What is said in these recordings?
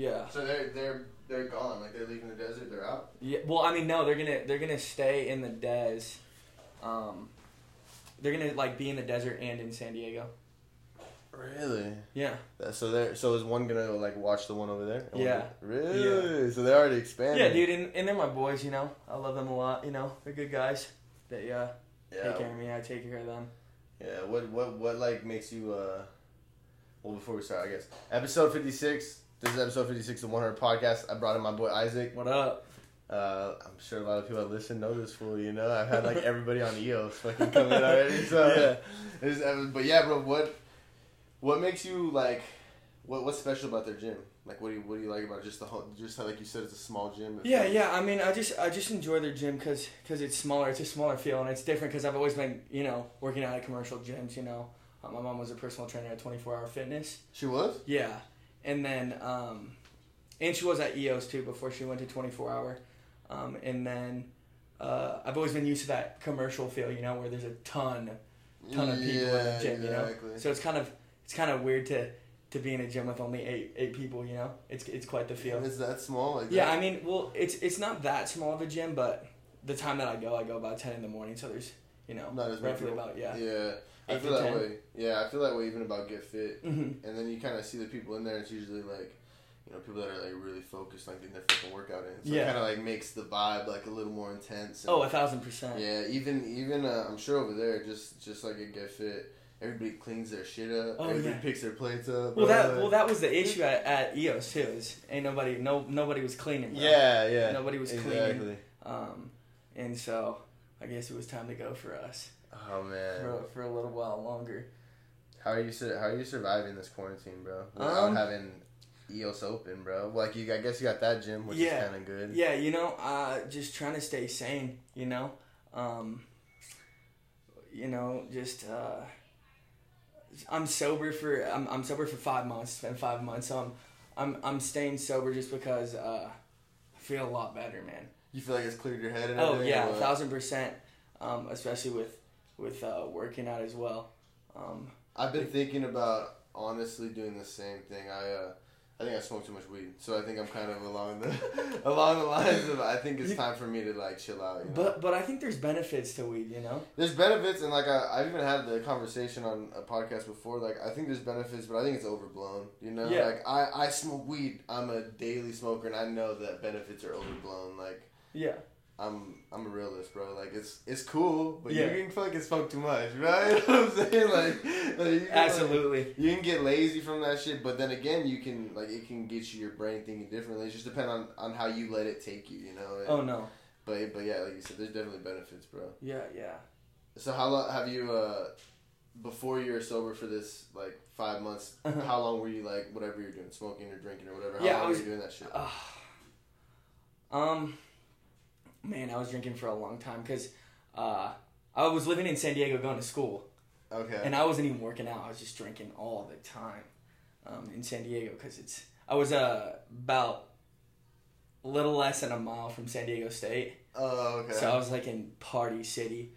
Yeah. So they're they're they're gone. Like they're leaving the desert. They're out. Yeah. Well, I mean, no, they're gonna they're gonna stay in the des. Um, they're gonna like be in the desert and in San Diego. Really? Yeah. So they're so is one gonna like watch the one over there? And one Yeah. gonna- Really? So they're already expanding. Yeah, dude, and, and they're my boys. You know, I love them a lot. You know, they're good guys. They uh Yeah. take care of me. I take care of them. Yeah. What what what like makes you uh? Well, before we start, I guess episode fifty six. This is episode fifty six of One Hundred Podcast. I brought in my boy Isaac. What up? Uh, I'm sure a lot of people that listen know this fool. You know, I've had like everybody on EOS fucking come in already. So Yeah. But yeah, bro. What what makes you like? What what's special about their gym? Like, what do you what do you like about just the whole? Just how, like you said, it's a small gym. Yeah, like- yeah. I mean, I just I just enjoy their gym because cause it's smaller. It's a smaller feel and it's different because I've always been you know working out at commercial gyms. You know, uh, my mom was a personal trainer at Twenty Four Hour Fitness. She was. Yeah, and then um, and she was at EOS too before she went to Twenty Four Hour, um, and then uh, I've always been used to that commercial feel. You know, where there's a ton ton of people in the Yeah, gym. You know, so it's kind of it's kind of weird to to be in a gym with only eight eight people. You know, it's it's quite the feel. And it's that small. Like Yeah, that? I mean, well, it's it's not that small of a gym, but the time that I go, I go about ten in the morning, so there's you know Not as many roughly people. about yeah. Yeah. I feel that 10. way. Yeah, I feel that way even about Get Fit. Mm-hmm. And then you kind of see the people in there. It's usually like, you know, people that are like really focused, like getting their fucking workout in. So Yeah. it kind of like makes the vibe like a little more intense. and- Oh, a thousand percent. Yeah, even even uh, I'm sure over there, just just like at Get Fit, everybody cleans their shit up. Oh, everybody yeah. picks their plates up. Well, that well that was the issue at, at EOS too. Is ain't nobody no nobody was cleaning. Bro. Yeah, yeah. Nobody was exactly. cleaning. Um, and so I guess it was time to go for us Oh man, for for a little while longer. how are you how are you surviving this quarantine, bro? Without Um, having EOS open, bro. Like you, I guess you got that gym, which Yeah. is kind of good. Yeah, you know, uh, just trying to stay sane. You know, um, you know, just uh, I'm sober for I'm, I'm sober for five months. It's been five months, so I'm I'm I'm staying sober just because uh, I feel a lot better, man. You feel like it's cleared your head and Oh everything. yeah, a thousand percent. Um, especially with with uh, working out as well. Um, I've been thinking about honestly doing the same thing. I uh, I think I smoke too much weed, so I think I'm kind of along the along the lines of I think it's time for me to like chill out. You know? but but I think there's benefits to weed. You know. There's benefits, and like I, I've even had the conversation on a podcast before. Like I think there's benefits, but I think it's overblown. You know, Yeah. like I, I smoke weed. I'm a daily smoker, and I know that benefits are overblown. Like Yeah. I'm, I'm a realist, bro. Like it's, it's cool, but Yeah. you can fucking smoke too much, right? You know what I'm saying? Like, like you can, like, Absolutely. you can get lazy from that shit, but then again, you can like it can get you your brain thinking differently. It just depends on on how you let it take you, you know. And- Oh no. But but yeah, like you said, there's definitely benefits, bro. Yeah yeah. So how long have you uh before you were sober for this like five months? Uh-huh. How long were you like whatever you're doing, smoking or drinking or whatever? How Yeah, I long was- were you doing that shit? Uh, um, man, I was drinking for a long time because uh, I was living in San Diego going to school, okay. and I wasn't even working out. I was just drinking all the time um, in San Diego because it's. I was uh, about a little less than a mile from San Diego State, oh okay. so I was like in Party City,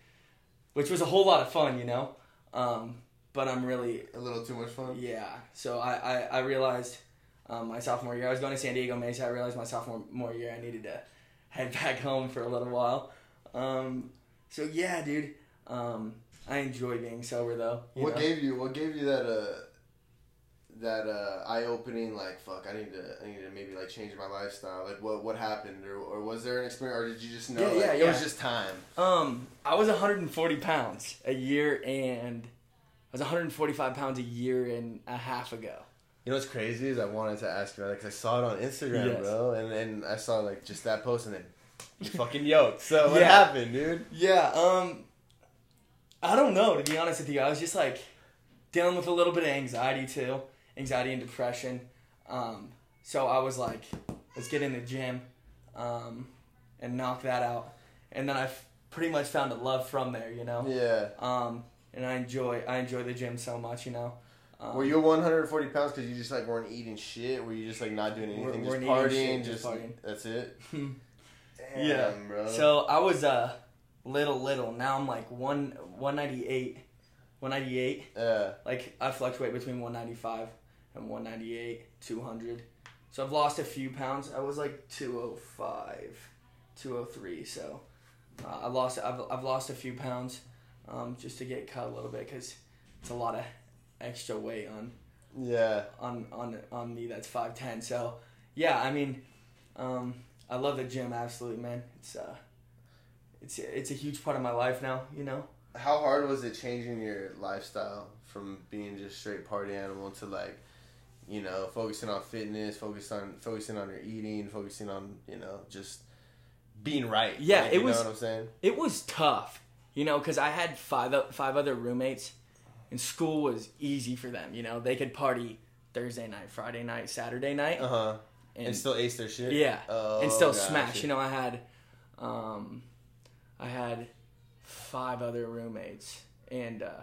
which was a whole lot of fun, you know. Um, but I'm really a little too much fun. yeah. So I, I, I realized um, my sophomore year, I was going to San Diego Mesa. I realized my sophomore more year, I needed to head back home for a little while. Um, so yeah, dude. Um, I enjoy being sober though. What know? gave you what gave you that uh that uh eye opening like fuck I need to I need to maybe like change my lifestyle like what what happened or, or was there an experience or did you just know Yeah, like, yeah, it was just time Um, I was 140 pounds a year and I was 145 pounds a year and a half ago. You know what's crazy is I wanted to ask you about it because I saw it on Instagram, Yes. bro, and and I saw like just that post and then you fucking yoked. So what Yeah. happened, dude? Yeah, um I don't know, to be honest with you. I was just like dealing with a little bit of anxiety too. Anxiety and depression. Um so I was like, let's get in the gym um and knock that out. And then I pretty much found a love from there, you know. Yeah. Um and I enjoy I enjoy the gym so much, you know. Um, Were you 140 pounds because you just like weren't eating shit? Were you just like not doing anything, we're just partying, shit, just just partying. that's it? Damn, Yeah. bro. So I was uh little little. Now I'm like one one ninety eight. One ninety eight. yeah. Like I fluctuate between one ninety five and one ninety eight, two hundred. So I've lost a few pounds. I was like 205, 203. So uh, I lost. I've, I've lost a few pounds um, just to get cut a little bit because it's a lot of extra weight on Yeah. on on on me that's 5'10 so yeah i mean um i love the gym absolutely man it's uh it's it's a huge part of my life now you know How hard was it changing your lifestyle from being just straight party animal to like, you know, focusing on fitness, focus on focusing on your eating, focusing on you know just being right. Yeah, Like, it you was- know what I'm saying. it was tough you know because i had five five other roommates and school was easy for them you know they could party thursday night friday night saturday night Uh huh. and, And, still ace their shit. yeah Oh, and still gotcha. smash you know i had um i had five other roommates and uh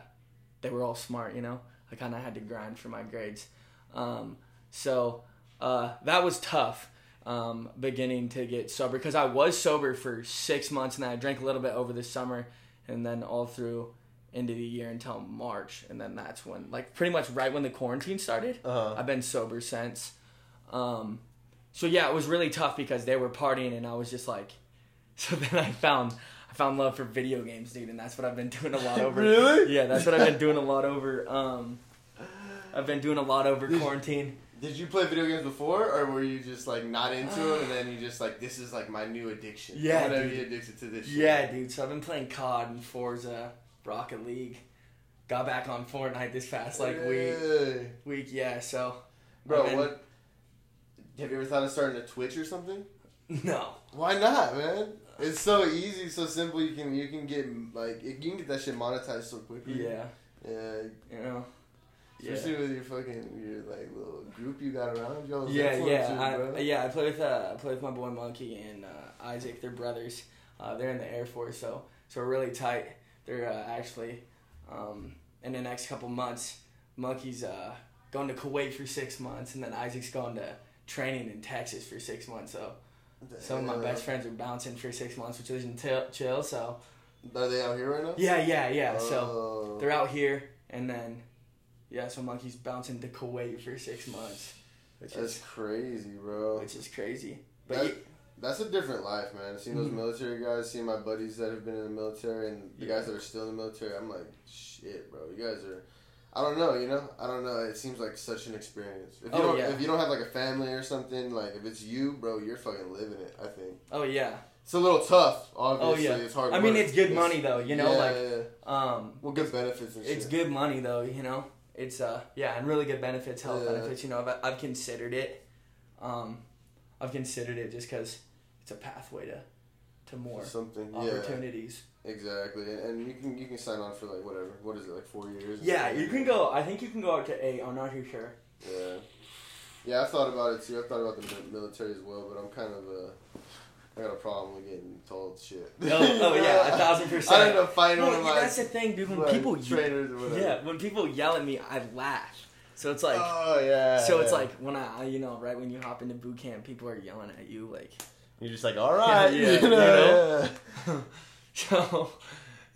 they were all smart you know i kind of had to grind for my grades um so uh that was tough um beginning to get sober because i was sober for six months and then i drank a little bit over the summer and then all through into the year until march and then that's when like pretty much right when the quarantine started Uh huh. I've been sober since. Um, so yeah, it was really tough because they were partying and I was just like, so then I found I found love for video games, dude, and that's what I've been doing a lot over. Really? Yeah, that's what I've been doing a lot over. Um, I've been doing a lot over Did- quarantine. Did you play video games before, or were you just like not into it, and then you just like this is like my new addiction? Yeah, I'm gonna dude. be addicted to this. Shit. Yeah, dude. So I've been playing COD and Forza, Rocket League. Got back on Fortnite this past like week. Hey. Week, yeah. So, bro. Been- What? Have you ever thought of starting a Twitch or something? no. Why not, man? It's so easy, so simple. You can you can get like you can get that shit monetized so quickly. Yeah. Yeah. You know. Yeah. Especially with your fucking your like little group you got around you. Yeah, yeah. I, yeah. I play with uh, I play with my boy Monkey and uh, Isaac. They're brothers. Uh, they're in the Air Force, so so we're really tight. They're uh, actually um, in the next couple months. Monkey's uh, going to Kuwait for six months, and then Isaac's going to training in Texas for six months. So some of my best friends are bouncing for six months, which isn't t- chill. So Are they out here right now? yeah, yeah, yeah. So Oh. they're out here, and then yeah, so Monkey's bouncing to Kuwait for six months, which That's is crazy, bro. which is crazy. But That- That's a different life, man. Seeing those Mhm. military guys, seeing my buddies that have been in the military, and the Yeah. guys that are still in the military, I'm like, shit, bro. You guys are. I don't know, you know. I don't know. It seems like such an experience. If you Oh, don't, yeah. if you don't have like a family or something, like if it's you, bro, you're fucking living it. I think oh yeah. it's a little tough. Oh yeah. it's hard. I mean, it's good money though. You know, yeah, like yeah, um, well, good benefits and it's shit. good money though. You know, it's uh, yeah, and really good benefits, health benefits. You know, I've, I've considered it. Um, I've considered it just because it's a pathway to to more something. Yeah, opportunities. exactly. And, you can you can sign on for like whatever. What is it like four years? Yeah, you can go. I think you can go up to eight. I'm not too sure. Yeah, yeah. I've thought about it too. I've thought about the military as well, but I'm kind of uh, I got a problem with getting told shit. Oh, oh yeah, a thousand percent. I end up fighting one yeah, my that's the thing, dude. When like, people whatever. yeah, when people yell at me, I laugh. So it's like. oh yeah. So it's like when I, you know, right when you hop into boot camp, people are yelling at you, like, you're just like, all right, Yeah, you you know, know? yeah. so,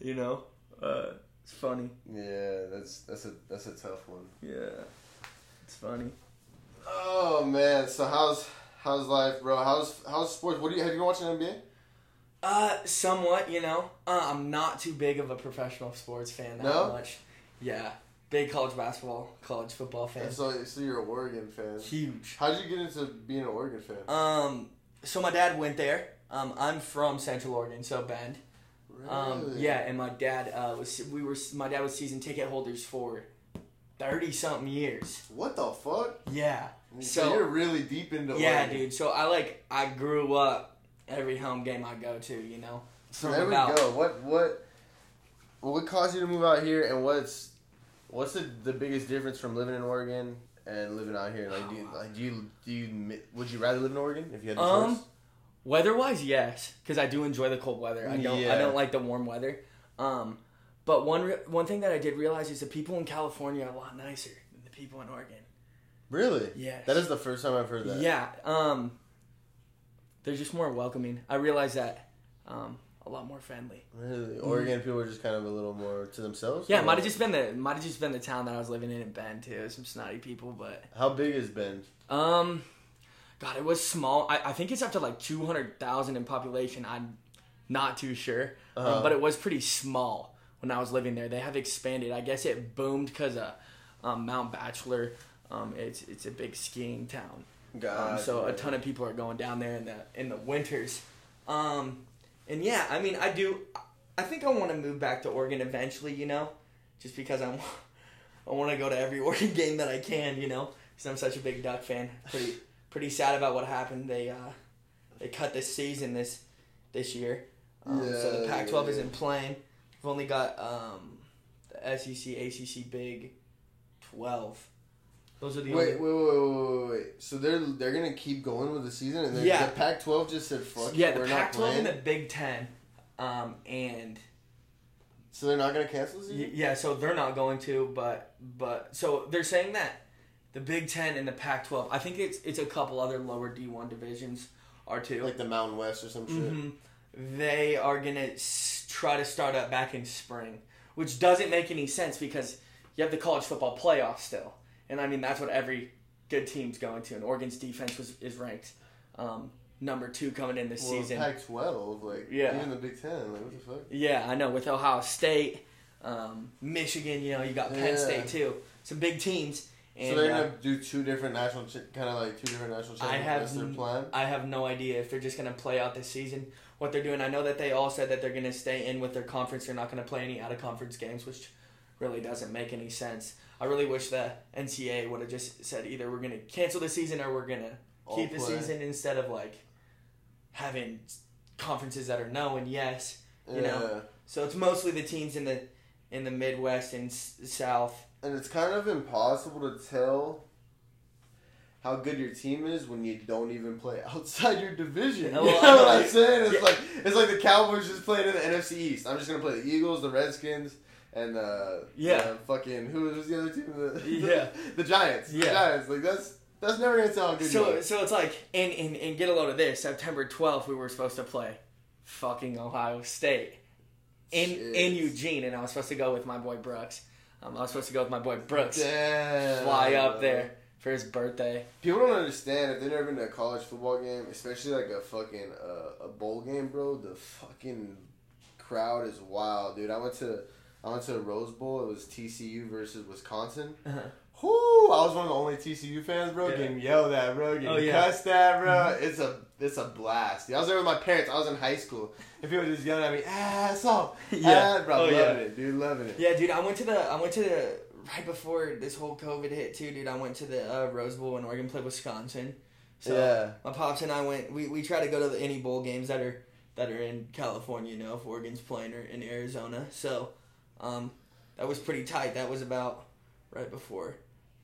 you know, uh, it's funny. Yeah, that's that's a that's a tough one. Yeah, it's funny. Oh man, so how's how's life, bro? How's how's sports? What do you have you been watching NBA? Uh, somewhat, you know. Uh, I'm not too big of a professional sports fan that No? much. Yeah, big college basketball, college football fan. So so you're an Oregon fan. Huge. How'd you get into being an Oregon fan? Um, so my dad went there. Um, I'm from Central Oregon, so Bend. Um, Really? yeah, and my dad uh, was we were my dad was season ticket holders for thirty something years. What the fuck? Yeah. So, So- you're really deep into Yeah, Oregon. dude. So I like I grew up every home game I go to, you know. So there about- we go. What what what caused you to move out here, and what's what's the the biggest difference from living in Oregon and living out here? Like, do you like do you do you would you rather live in Oregon if you had the Um, choice? Weather wise, yes, because I do enjoy the cold weather. I don't. I don't like the warm weather. Um, but one re- one thing that I did realize is the people in California are a lot nicer than the people in Oregon. Really? Yeah. That is the first time I've heard that. Yeah. Um, they're just more welcoming. I realize that. Um, a lot more friendly. Really, Oregon people are just kind of a little more to themselves. Yeah, might have just been the might have just been the town that I was living in in Bend too. Some snotty people, but How big is Bend? um, God, it was small. I, I think it's up to like two hundred thousand in population. I'm not too sure, Uh-huh. um, but it was pretty small when I was living there. They have expanded. I guess it boomed because of um, Mount Bachelor. Um, it's it's a big skiing town. Um, God, so a ton of people are going down there in the in the winters. Um, and yeah, I mean, I do. I think I want to move back to Oregon eventually. You know, just because I'm. I want to go to every Oregon game that I can. You know, because I'm such a big Duck fan. Pretty pretty sad about what happened. They uh, they cut this season this this year. Um, so the Yeah, Pac-12 yeah. isn't playing. We've only got um, the SEC, ACC, Big 12. Those are the Wait, only. wait, wait, wait, wait, wait. So they're they're gonna keep going with the season, and Yeah. the Pac-12 just said fuck. Yeah, the we're not Pac-12 playing. and the Big Ten, um, and So they're not gonna cancel the season. yeah, so they're not going to, but but so they're saying that the Big Ten and the Pac-12. I think it's it's a couple other lower D1 divisions are too. Like the Mountain West or some shit. hmm They are gonna s- try to start up back in spring, which doesn't make any sense because you have the college football playoff still, and I mean that's what every good team's going to. And Oregon's defense was is ranked um, number two coming in this Well, season. Pac-12, like Yeah. even the Big Ten, like what the fuck? Yeah, I know. With Ohio State, um, Michigan, you know, you got Penn Yeah. State too. Some big teams. And so they're uh, gonna do two different national, ch- kind of like two different national I have their plan. I have no idea if they're just gonna play out this season. What they're doing, I know that they all said that they're gonna stay in with their conference. They're not gonna play any out of conference games, which really doesn't make any sense. I really wish the NCAA would have just said either we're gonna cancel the season or we're gonna All keep the season instead of like having conferences that are no and yes. you yeah. know. So it's mostly the teams in the in the Midwest and s- South. and it's kind of impossible to tell how good your team is when you don't even play outside your division. You know what I'm saying? It's yeah. like it's like the Cowboys just playing in the NFC East. I'm just gonna play the Eagles, the Redskins, and uh, Yeah. uh, fucking who was the other team? The, Yeah. the Giants. The Yeah. Giants. Like that's that's never gonna sound good So so it's like and, and and get a load of this. September twelfth, we were supposed to play fucking Ohio State in Shit. in Eugene, and I was supposed to go with my boy Brooks. Um, I was supposed to go with my boy Brooks. Damn. Fly up there for his birthday. People don't understand if they've never been to a college football game, especially like a fucking uh, a bowl game, bro. The fucking crowd is wild, dude. I went to I went to a Rose Bowl. It was TCU versus Wisconsin. Uh-huh. Whoo! I was one of the only TCU fans, bro. Yeah. Getting yelled at, bro. Getting Oh, yeah. Mm-hmm. cussed at, bro. It's a it's a blast. I was there with my parents. I was in high school, and people were just yelling at me, asshole, Yeah. ah, bro. Oh, loving yeah. it, dude. Loving it. Yeah, dude, I went to the I went to the right before this whole COVID hit too, dude. I went to the uh, Rose Bowl when Oregon played Wisconsin. So Yeah. my pops and I went. We, we try to go to the, any bowl games that are that are in California. You know, if Oregon's playing or in Arizona. So, um, that was pretty tight. That was about right before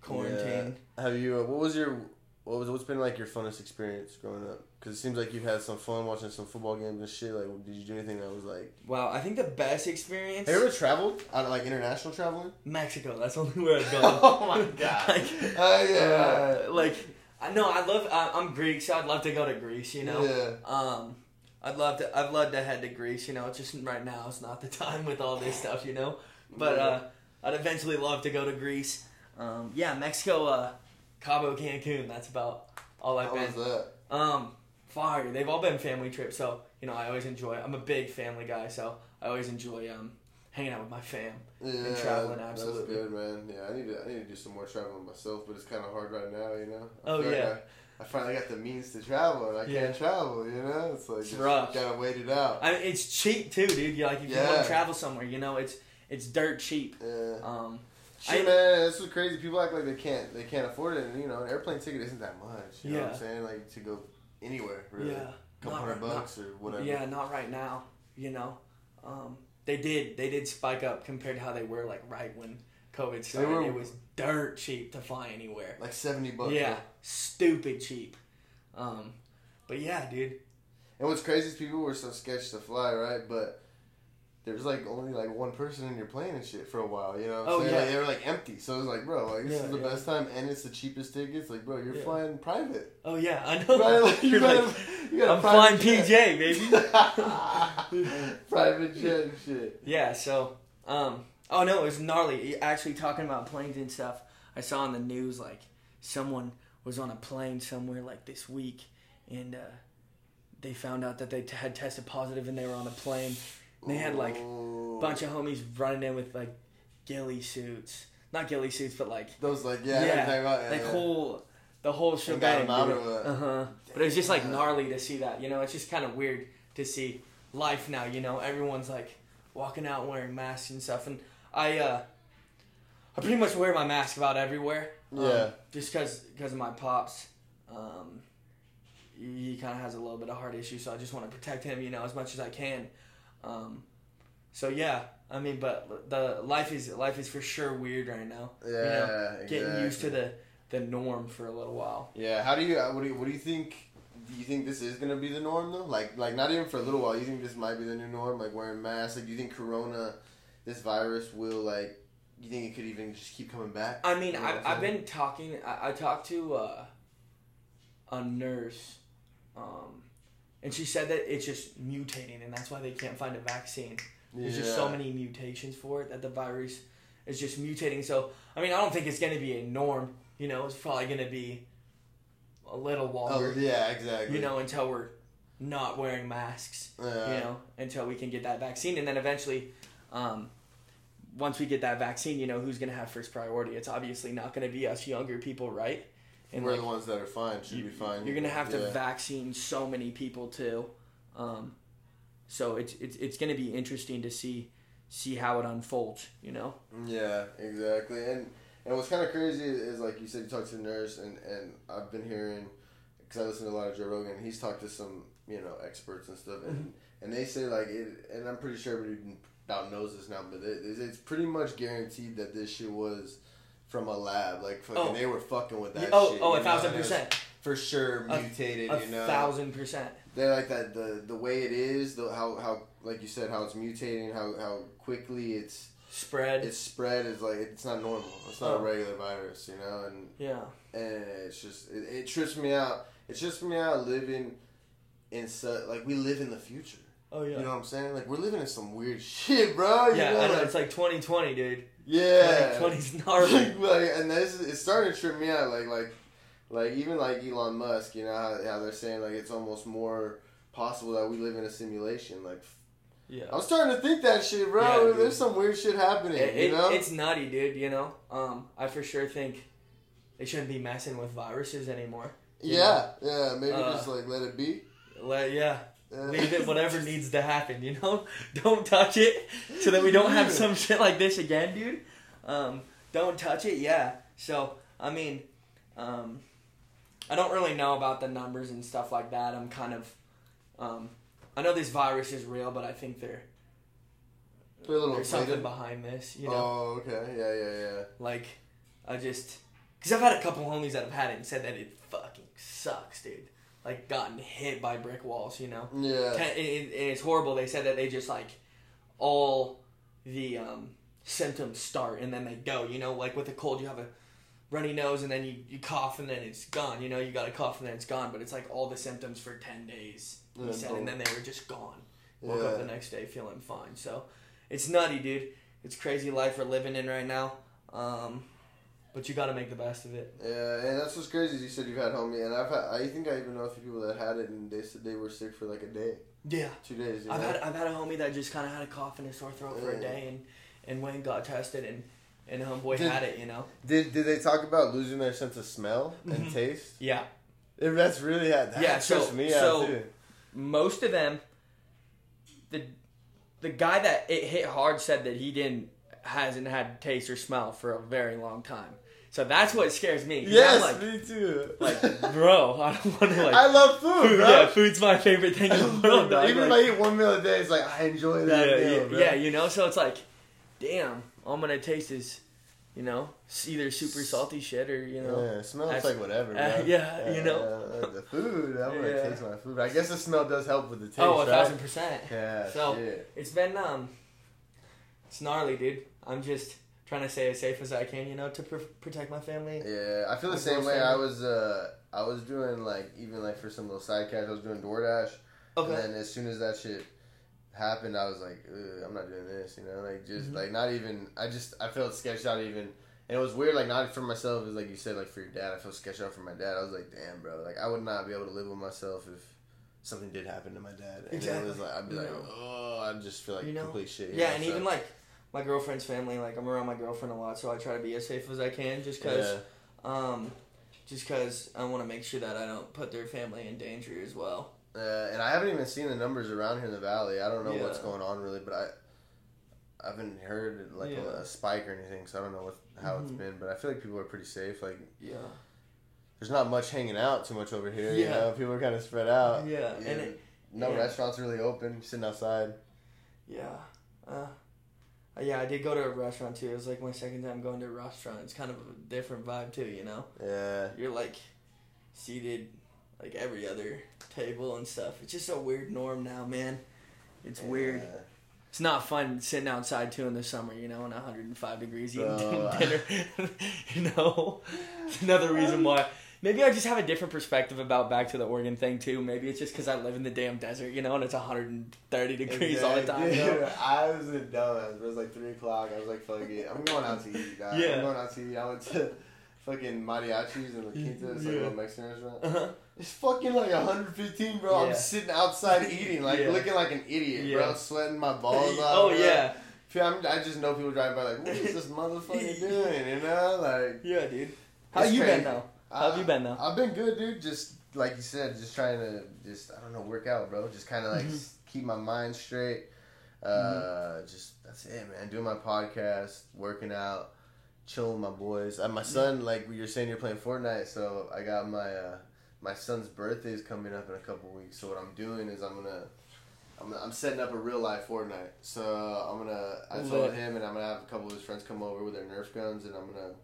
quarantine. Yeah. Have you? Uh, what was your? What was? What's been like your funnest experience growing up? Because it seems like you've had some fun watching some football games and shit. Like, did you do anything that was like? Wow, I think the best experience Have you ever traveled? Out of like international traveling? Mexico. That's only where I've gone. oh my god! Like, Oh yeah. uh, like I know I love. I, I'm Greek, so I'd love to go to Greece. You know. Yeah. Um, I'd love to. I'd love to head to Greece. You know, it's just right now it's not the time with all this stuff. You know, but uh, I'd eventually love to go to Greece. Um, yeah, Mexico, uh, Cabo, Cancun. That's about all I've How been. was that? Um, fire. They've all been family trips, so you know I always enjoy. I'm a big family guy, so I always enjoy um hanging out with my fam. Yeah, traveling, absolutely. That's good, man. Yeah, I need to. I need to do some more traveling myself, but it's kind of hard right now. You know. I Oh, like yeah. I, I finally got the means to travel, and I Yeah. can't travel. You know, it's like It's just rough. gotta wait it out. I mean, it's cheap too, dude. You like if you want to travel somewhere, you know, it's it's dirt cheap. yeah. Um, Shit, I- man, this is crazy. People act like they can't they can't afford it, and you know, an airplane ticket isn't that much. You know what Yeah. I'm saying? Like to go anywhere, really. yeah. couple Not hundred right- bucks or whatever. Yeah, not right now. You know, um, they did they did spike up compared to how they were like right when COVID started. were- it was dirt cheap to fly anywhere. Like seventy bucks. yeah, stupid cheap. Um, but yeah, dude. And what's crazy is people were so sketched to fly, right? But there's like only like one person in your plane and shit for a while. You know? Oh, yeah. Like, they were like empty, so it was like, bro, like this Yeah, is the yeah. best time, and it's the cheapest tickets. Like, bro, you're Yeah. flying private. Oh yeah, I know. Right? Like, you You're like, you got I'm flying private PJ, baby. private jet and shit. Yeah, so um oh no, it was gnarly. Actually talking about planes and stuff. I saw on the news like someone was on a plane somewhere like this week, and uh, they found out that they t- had tested positive, and they were on a plane. And they had like a bunch of homies running in with like ghillie suits, not ghillie suits, but like those like yeah, Yeah, about- yeah, like yeah. whole the whole got shebang. him out of it. Uh huh. But it was just like gnarly to see that. You know, it's just kind of weird to see life now. You know, everyone's like walking out wearing masks and stuff, and I uh, I pretty much wear my mask about everywhere. um, Yeah. just because because of my pops. Um, he kind of has a little bit of heart issue, so I just want to protect him, you know, as much as I can. Um, so yeah, I mean, but the life is life is for sure weird right now. yeah, you know, getting used to the the norm for a little while. Yeah, how do you uh, what do you what do you think? Do you think this is gonna be the norm though? Like like not even for a little while. You think this might be the new norm? Like wearing masks. Like do you think Corona, this virus will like? You think it could even just keep coming back? I mean, I've, I've been talking. I, I talked to uh, a nurse, um, and she said that it's just mutating, and that's why they can't find a vaccine. There's just so many mutations for it that the virus is just mutating. So I mean, I don't think it's going to be a norm. You know, it's probably going to be a little Oh longer. yeah, exactly. you know, until we're not wearing masks. Yeah. You know, until we can get that vaccine, and then eventually, um, once we get that vaccine, you know, who's going to have first priority? It's obviously not going to be us younger people, right? And we're like, the ones that are fine. Should you, be fine. You're gonna have to Yeah. vaccine so many people too, um, so it's it's it's gonna be interesting to see see how it unfolds. You know. Yeah, exactly. And and what's kind of crazy is, like you said, you talked to a nurse, and and I've been hearing because I listen to a lot of Joe Rogan. He's talked to some you know experts and stuff, and Mm-hmm. and they say like it, and I'm pretty sure everybody about knows this now, but it, it's- pretty much guaranteed that this shit was from a lab. Like fucking, Oh. they were fucking with that. oh shit, oh a thousand and it was percent for sure mutated. a you know, thousand percent. they like that the the way it is, the how how like you said, how it's mutating, how how quickly it's Spread. it's spread is like it's not normal. It's not Oh. a regular virus, you know, and yeah. and it's just it, it trips me out. It trips me out living in su- like we live in the future. Oh yeah. You know what I'm saying? Like we're living in some weird shit, bro. You yeah, know, I know. like- It's like 2020, dude. yeah. 2020's gnarly. like, and this is, it's starting to trip me out. Like like like even like Elon Musk, you know how, how they're saying like it's almost more possible that we live in a simulation. Like Yeah. I'm starting to think that shit, bro. Yeah. There's some weird shit happening. It, you it- know? it's nutty, dude. You know. Um, I for sure think they shouldn't be messing with viruses anymore. yeah, yeah. Maybe Uh, just like let it be. Let, yeah. Uh, leave it whatever needs to happen you know? Don't touch it so that we don't have some shit like this again dude. Um, don't touch it yeah. So i mean um, i don't really know about the numbers and stuff like that. I'm kind of um, i know this virus is real but i think there They're there's something behind this you know? Oh, okay. Yeah, yeah, yeah. like i just because i've had a couple homies that have had it and said that it fucking sucks dude like gotten hit by brick walls you know Yeah. Ten- and and it's horrible. They said that they just like all the um, symptoms start and then they go. You know, like with a cold, you have a runny nose and then you, you cough and then it's gone. You know, you got a cough and then it's gone. But it's like all the symptoms for ten days. He Yeah, said, boom. and then they were just gone. Woke up the next day feeling fine. So it's nutty, dude. It's crazy life we're living in right now. Um, but you got to make the best of it. Yeah, and that's what's crazy. is You said you've had homie, and I've had. I think I even know a few people that had it, and they said they were sick for like a day, Yeah. two days. I've know? had I've had a homie that just kind of had a cough and a sore throat for a day and and went and got tested and and homeboy Did- had it, you know. Did Did they talk about losing their sense of smell and Mhm. taste? Yeah, If that's really had that Yeah, so- me so- out too. most of them. The the guy that it hit hard said that he didn't hasn't had taste or smell for a very long time. So that's what scares me. Yes, I'm me too. like, like, bro, I don't want to like. I love food, food, bro. yeah, food's my favorite thing in the world. dog. Even Like- if I eat one meal a day, it's like I enjoy that yeah, meal, yeah, bro. yeah, you know. So it's like, damn, all I'm gonna taste is, you know, either super salty shit or you know. Yeah, smells like whatever. Uh, yeah, you know. uh, the food. I'm gonna Yeah. taste my food. I guess the smell does help with the taste. oh, a right? thousand percent. Yeah. So- shit. It's been um, it's gnarly, dude. I'm just trying to stay as safe as I can, you know, to pr- protect my family. Yeah, I feel the same way. girlfriend. I was uh I was doing like even like for some little side cash, I was doing DoorDash. Okay. And then as soon as that shit happened, I was like, Ugh, I'm not doing this, you know, like just Mhm. like not even. I just I felt sketched out even And it was weird, like not for myself, it's like you said, like for your dad. I feel sketched out for my dad. I was like, damn, bro, like I would not be able to live with myself if something did happen to my dad. And Exactly. it was like I'd be like, oh, I just feel like You know? complete shit. Yeah, and so- even like my girlfriend's family, like I'm around my girlfriend a lot, so I try to be as safe as I can, just cause, yeah. um, just cause I want to make sure that I don't put their family in danger as well. Uh, and I haven't even seen the numbers around here in the valley. I don't know what's going on really, but I I haven't heard like Yeah. a, a spike or anything, so I don't know what how it's Mhm. been. But I feel like people are pretty safe. Like Yeah. there's not much hanging out too much over here. You Yeah. know, people are kind of spread out. Yeah, and it- no yeah. restaurants really open. Sitting outside. Yeah. Uh, Uh, yeah, I did go to a restaurant too. It was like my second time going to a restaurant. It's kind of a different vibe too, you know? Yeah. You're like seated like every other table and stuff. It's just a weird norm now, man. It's weird. It's not fun sitting outside too in the summer, you know, in 105 degrees eating Bro. dinner. you know, it's another reason um, why. Maybe I just have a different perspective about back to the Oregon thing too. Maybe it's just because I live in the damn desert, you know, and it's 130 degrees all the time. Dude. I was a dumbass. It was like three o'clock. I was like, "Fuck it, I'm going out to eat." Guys. Yeah. I'm going out to eat. I went to fucking mariachis and La Quinta. It's like a Yeah. little Mexican restaurant. Uh-huh. It's fucking like 115, bro. Yeah. I'm sitting outside eating, like Yeah. looking like an idiot, bro. Yeah. Sweating my balls off. oh bro. yeah, I'm, I just know people driving by like, what is this motherfucker doing? You know, like. yeah, dude. How you crazy. been though? How have you been though? I've been good, dude. Just like you said, just trying to just I don't know work out, bro. Just kind of like Mhm. keep my mind straight. Uh, Mm-hmm. just that's it, man. Doing my podcast, working out, chilling with my boys. And my son, like you're saying, you're playing Fortnite, so I got my uh, my son's birthday is coming up in a couple weeks. So what I'm doing is I'm gonna. I'm, I'm setting up a real life Fortnite, so I'm gonna. I told him, and I'm gonna have a couple of his friends come over with their Nerf guns, and I'm gonna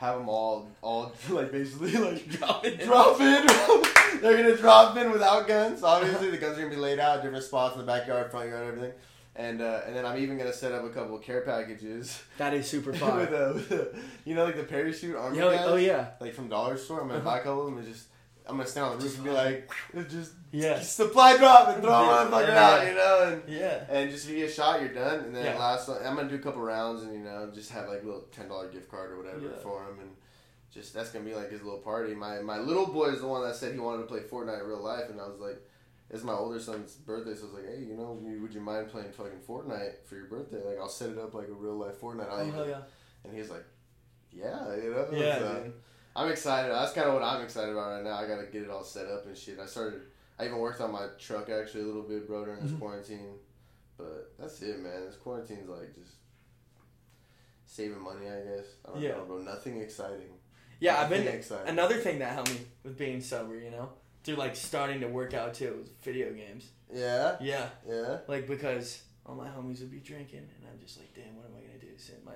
have them all, all like basically like Drop it. drop in. They're gonna drop in without guns. Obviously, the guns are gonna be laid out different spots in the backyard, front yard, everything. And uh, and then I'm even gonna set up a couple of care packages That is super with, fun. a, with a, you know, like the parachute army Yo, guys, oh yeah, like from dollar store. I'm gonna Uh-huh. buy a couple of them and just. I'm gonna stand on the roof and be like, just yeah, supply drop and throw Yeah. a motherfucker Yeah. out, you know, and yeah. and just if you get shot, you're done. And then Yeah. last, I'm gonna do a couple rounds and you know just have like a little ten dollar gift card or whatever Yeah. for him, and just that's gonna be like his little party. My my little boy is the one that said he wanted to play Fortnite in real life, and I was like, it's my older son's birthday, so I was like, hey, you know, would you mind playing fucking Fortnite for your birthday? Like I'll set it up like a real life Fortnite. I'll Oh even- hell yeah. And he's like, yeah, you know. Yeah, So, dude. I'm excited. That's kind of what I'm excited about right now. I gotta get it all set up and shit. I started. I even worked on my truck actually a little bit, bro, during this Mhm. quarantine. But that's it, man. This quarantine's like just saving money, I guess. I don't Yeah. know, bro. Nothing exciting. Yeah, I've been Nothing exciting. another thing that helped me with being sober, you know, through like starting to work out too, was video games. Yeah, Yeah, yeah. like because all my homies would be drinking, and I'm just like, damn, what am I gonna do? Sit in my,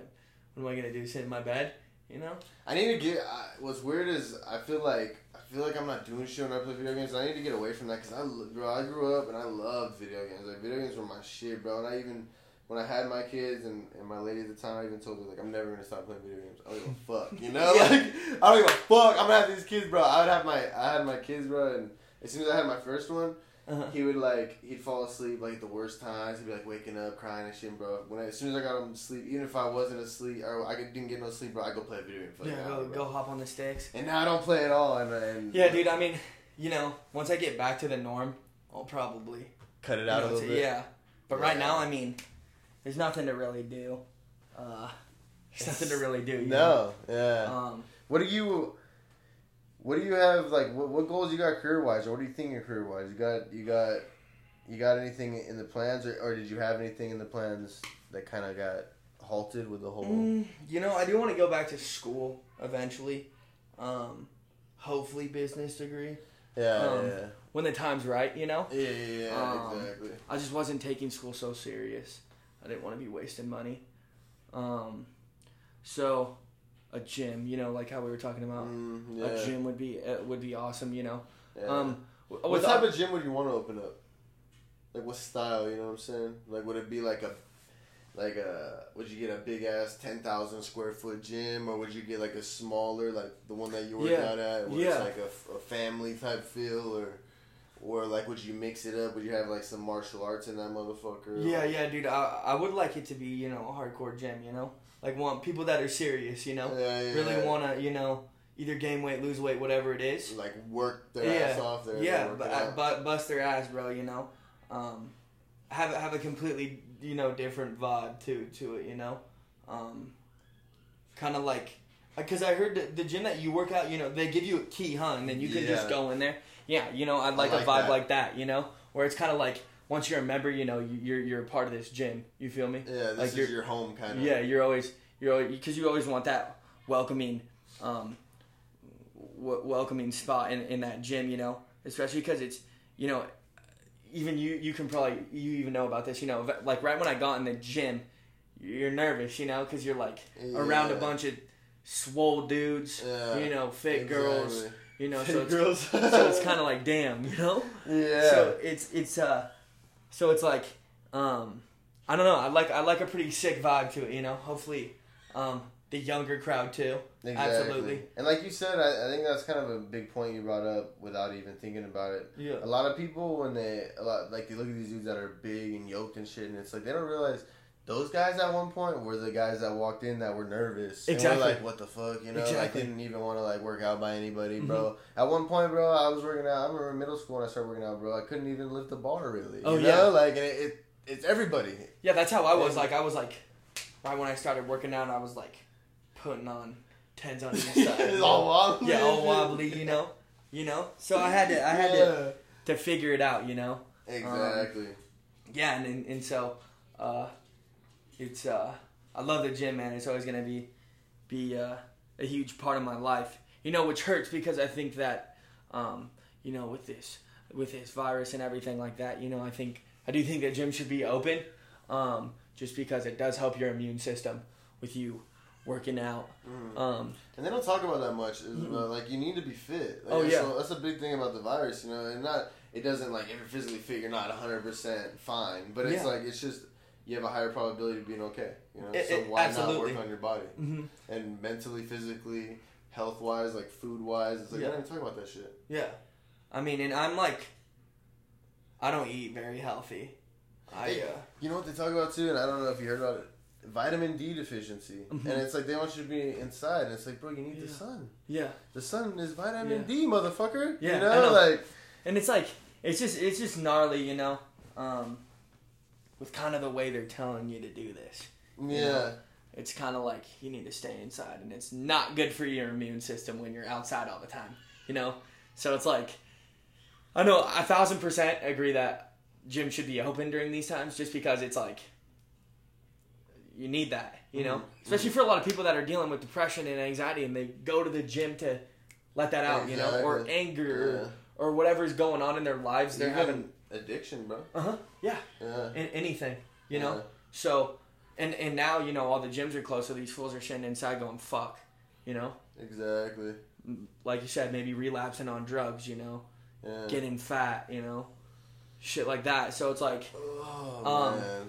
what am I gonna do? Sit in my bed, you know? I need to get. I, what's weird is I feel like I feel like I'm not doing shit when I play video games. I need to get away from that because I, bro, I grew up and I loved video games. Like video games were my shit, bro. And I even when I had my kids and, and my lady at the time, I even told her like I'm never gonna stop playing video games. I don't give a fuck, you know? Yeah. Like I don't give a fuck. I'm gonna have these kids, bro. I would have my I had my kids, bro, and as soon as I had my first one, Uh-huh. he would like he'd fall asleep like at the worst times. He'd be like waking up, crying and shit, bro. When I, as soon as I got him to sleep, even if I wasn't asleep or I didn't get no sleep, bro, I go play a video game for like Yeah, go go hop on the sticks. And now I don't play at all. And, and Yeah, dude. I mean, you know, once I get back to the norm, I'll probably cut it you out know, a little bit. Yeah, but right Yeah. now, I mean, there's nothing to really do. Uh, there's nothing to really do. you know? No, yeah. Um, What are you? What do you have like? What, what goals you got career wise, or what are you thinking career wise? You got you got you got anything in the plans, or, or did you have anything in the plans that kind of got halted with the whole? Mm, you know, I do want to go back to school eventually. Um, hopefully, business degree Yeah, um, yeah, when the time's right. You know, yeah, yeah, yeah, um, exactly. I just wasn't taking school so serious. I didn't want to be wasting money. Um, so a gym, you know, like how we were talking about, Mm, a gym would be uh, would be awesome. You know, yeah. um, what type the- of gym would you want to open up? Like what style? You know what I'm saying? Like would it be like a like a would you get a big ass ten thousand square foot gym, or would you get like a smaller like the one that you work Yeah. out at, where it's like a, a family type feel, or or like would you mix it up? Would you have like some martial arts in that motherfucker? Yeah, yeah, dude. I, I would like it to be, you know, a hardcore gym, you know? Like want people that are serious, you know, Yeah, yeah, really yeah. want to, you know, either gain weight, lose weight, whatever it is. like work their ass off. They're, yeah, but, out. but bust their ass, bro. You know, um, have a- have a completely you know different vibe to to it. You know, um, kind of like because I heard the, the gym that you work out, you know, they give you a key, huh? And then you can just go in there. Yeah, you know, I'd like, like a vibe that. like that. You know, where it's kind of like once you're a member, you know, you- you're you're a part of this gym. You feel me? yeah, this like is your home kind of. Yeah, you're always you're always because you always want that welcoming, um, w- welcoming spot in, in that gym. You know, especially because it's you know, even you you can probably you even know about this. You know, like right when I got in the gym, you're nervous. You know, because you're like around a bunch of swole dudes. Yeah, You know, fit girls. You know, so Fit it's, girls. so it's kind of like damn. You know. yeah. So it's it's uh, so it's like um, I don't know. I like I like a pretty sick vibe to it. You know, hopefully, um, the younger crowd too. Exactly. Absolutely. And like you said, I, I think that's kind of a big point you brought up without even thinking about it. Yeah. A lot of people when they a lot like they look at these dudes that are big and yoked and shit, and it's like they don't realize those guys at one point were the guys that walked in that were nervous. And Exactly. were like, what the fuck, you know? Exactly. didn't even want to like work out by anybody, bro. At one point, bro, I was working out. I remember in middle school when I started working out, bro. I couldn't even lift the bar really. Oh, you yeah. know? like and it, it it's everybody. Yeah, that's how I was. Yeah. Like I was like, right when I started working out, I was like putting on tens on each side. all wobbly. yeah, all wobbly. You know. You know. So I had to I had to to figure it out. You know. Yeah. Exactly. Yeah, and and, and so, uh, it's uh, I love the gym, man. It's always gonna be be uh, a huge part of my life. You know, which hurts because I think that, um, you know, with this with this virus and everything like that, you know, I think I do think that gym should be open, um, just because it does help your immune system with you working out. Mhm. Um, And they don't talk about that much. is, uh, like you need to be fit. Like, Oh, yeah. So that's a big thing about the virus, you know. And not it doesn't like if you're physically fit, you're not 100 percent fine. But it's Yeah. like it's just you have a higher probability of being okay. You know. It- so why absolutely. not work on your body mhm. and mentally, physically, health wise, like food wise? It's like Yeah. I don't even talk about that shit. Yeah, I mean, and I'm like, I don't eat very healthy. I Hey, uh, You know what they talk about too, and I don't know if you heard about it. Vitamin D deficiency, Mhm. and it's like they want you to be inside, and it's like, bro, you need the sun. yeah. The sun is vitamin Yeah. D, motherfucker. Yeah, you know, know. like and it's like it's just it's just gnarly, you know, um, with kind of the way they're telling you to do this. yeah. know? It's kind of like you need to stay inside, and it's not good for your immune system when you're outside all the time, you know. So it's like I know a thousand percent agree that gym should be open during these times, just because it's like you need that, you know, Mhm. especially for a lot of people that are dealing with depression and anxiety, and they go to the gym to let that out, you know, or anger Yeah. or, or whatever's going on in their lives. They're Even having addiction, bro. uh huh yeah Yeah. an- anything, you know. Yeah. So and and now you know all the gyms are closed, so these fools are sitting inside going fuck, you know. Exactly. Like you said, maybe relapsing on drugs, you know, Yeah. getting fat, you know, shit like that. So it's like oh Um, man.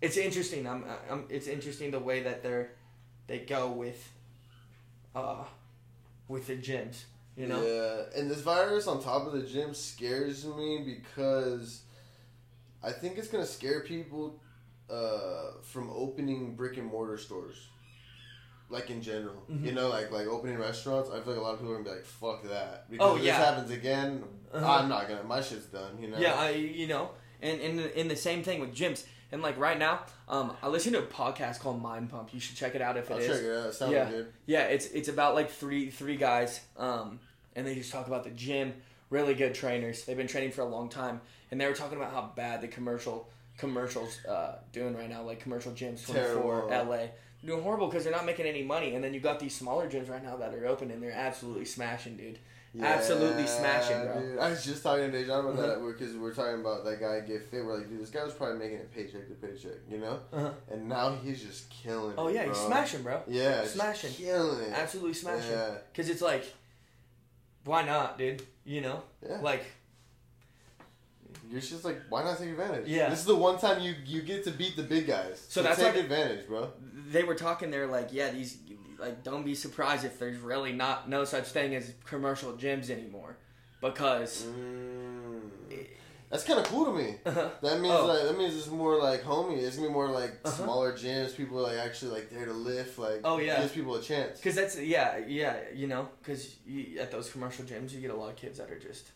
it's interesting. I'm, I'm it's interesting the way that they're they go with uh with the gyms, you know. Yeah, and this virus on top of the gym scares me because I think it's gonna scare people uh, from opening brick and mortar stores. Like in general, Mhm. you know, like like opening restaurants. I feel like a lot of people are gonna be like, "Fuck that!" Because Oh, if yeah. this happens again, Uh-huh. I'm not gonna. My shit's done. You know. Yeah, I, you know, and and in the same thing with gyms. And like right now, um, I listen to a podcast called Mind Pump. You should check it out if it I'll is. check it out. It sounds Yeah. good. Yeah, it's it's about like three three guys, um, and they just talk about the gym. Really good trainers. They've been training for a long time, and they were talking about how bad the commercial commercials uh, doing right now, like commercial gyms, twenty four, LA, doing horrible because they're not making any money. And then you got these smaller gyms right now that are open, and they're absolutely smashing, dude. Absolutely smashing, bro. Dude. I was just talking to Dejan about Uh-huh. that because we are talking about that guy get fit. We're like, dude, this guy was probably making it paycheck to paycheck, you know? Uh-huh. And now he's just killing. Oh it, yeah, bro. he's smashing, bro. Yeah, Smashing. killing it. Absolutely smashing. Yeah, Because it's like, why not, dude? You know, yeah. like You're just like, why not take advantage? Yeah. This is the one time you you get to beat the big guys. So So, that's take like- advantage, bro. they were talking they're like yeah these like don't be surprised if there's really not no such thing as commercial gyms anymore because Mm. That's kind of cool to me. Uh-huh. That means Oh. like that means it's more like homie. It's gonna be more like Uh-huh. smaller gyms. People are like actually like there to lift. Like Oh, yeah. gives people a chance. Because that's yeah yeah you know because at those commercial gyms you get a lot of kids that are just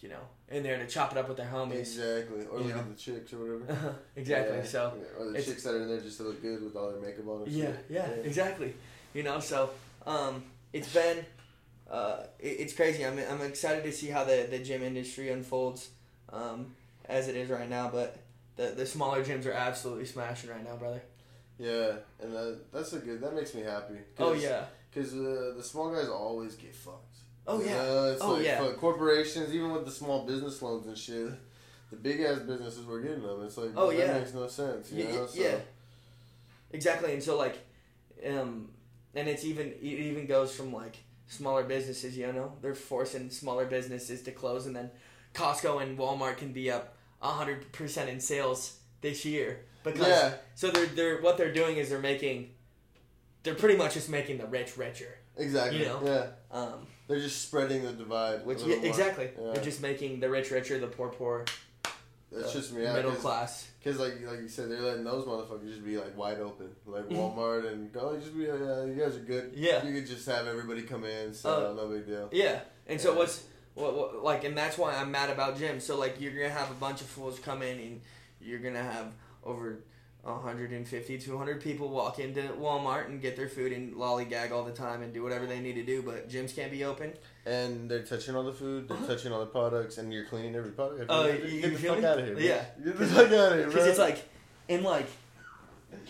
you know in there to chop it up with their homies. Exactly. Or You look know. at the chicks or whatever. exactly. Yeah. So Yeah, Or the chicks that are in there just to look good with all their makeup on. Yeah, shit. yeah exactly. You know so um it's been uh it, it's crazy. I'm I'm excited to see how the the gym industry unfolds um as it is right now, but. The, the smaller gyms are absolutely smashing right now, brother. Yeah, and that, that's a good. That makes me happy. Oh yeah, Because uh, the small guys always get fucked. Oh, yeah. it's Oh, like yeah. corporations, even with the small business loans and shit, the big ass businesses were getting them. It's like Oh, that yeah. makes no sense. You know? So, yeah. exactly. And so like, um, and it's even it even goes from like smaller businesses. You know, they're forcing smaller businesses to close, and then Costco and Walmart can be up hundred percent in sales this year because Yeah, so they're they're what they're doing is they're making they're pretty much just making the rich richer. exactly. You know? Yeah, Um, they're just spreading the divide. which yeah, exactly Yeah. they're just making the rich richer, the poor poor, That's just me. Middle cause, class. 'cause like like you said, they're letting those motherfuckers just be like wide open, like. Walmart and go. Just be, like, yeah, you guys are good. Yeah. you could just have everybody come in, so Uh, no big deal. Yeah, and so what's what, what like, and that's why I'm mad about gyms. So like, you're gonna have a bunch of fools come in, and you're gonna have over 150, 200 people walk into Walmart and get their food and lollygag all the time and do whatever they need to do, but gyms can't be open. And they're touching all the food, they're touching all the products, and you're cleaning every product. Oh, Get you- the fuck feel me? out of here. Yeah. Get the fuck out of here, Because it's like, in like,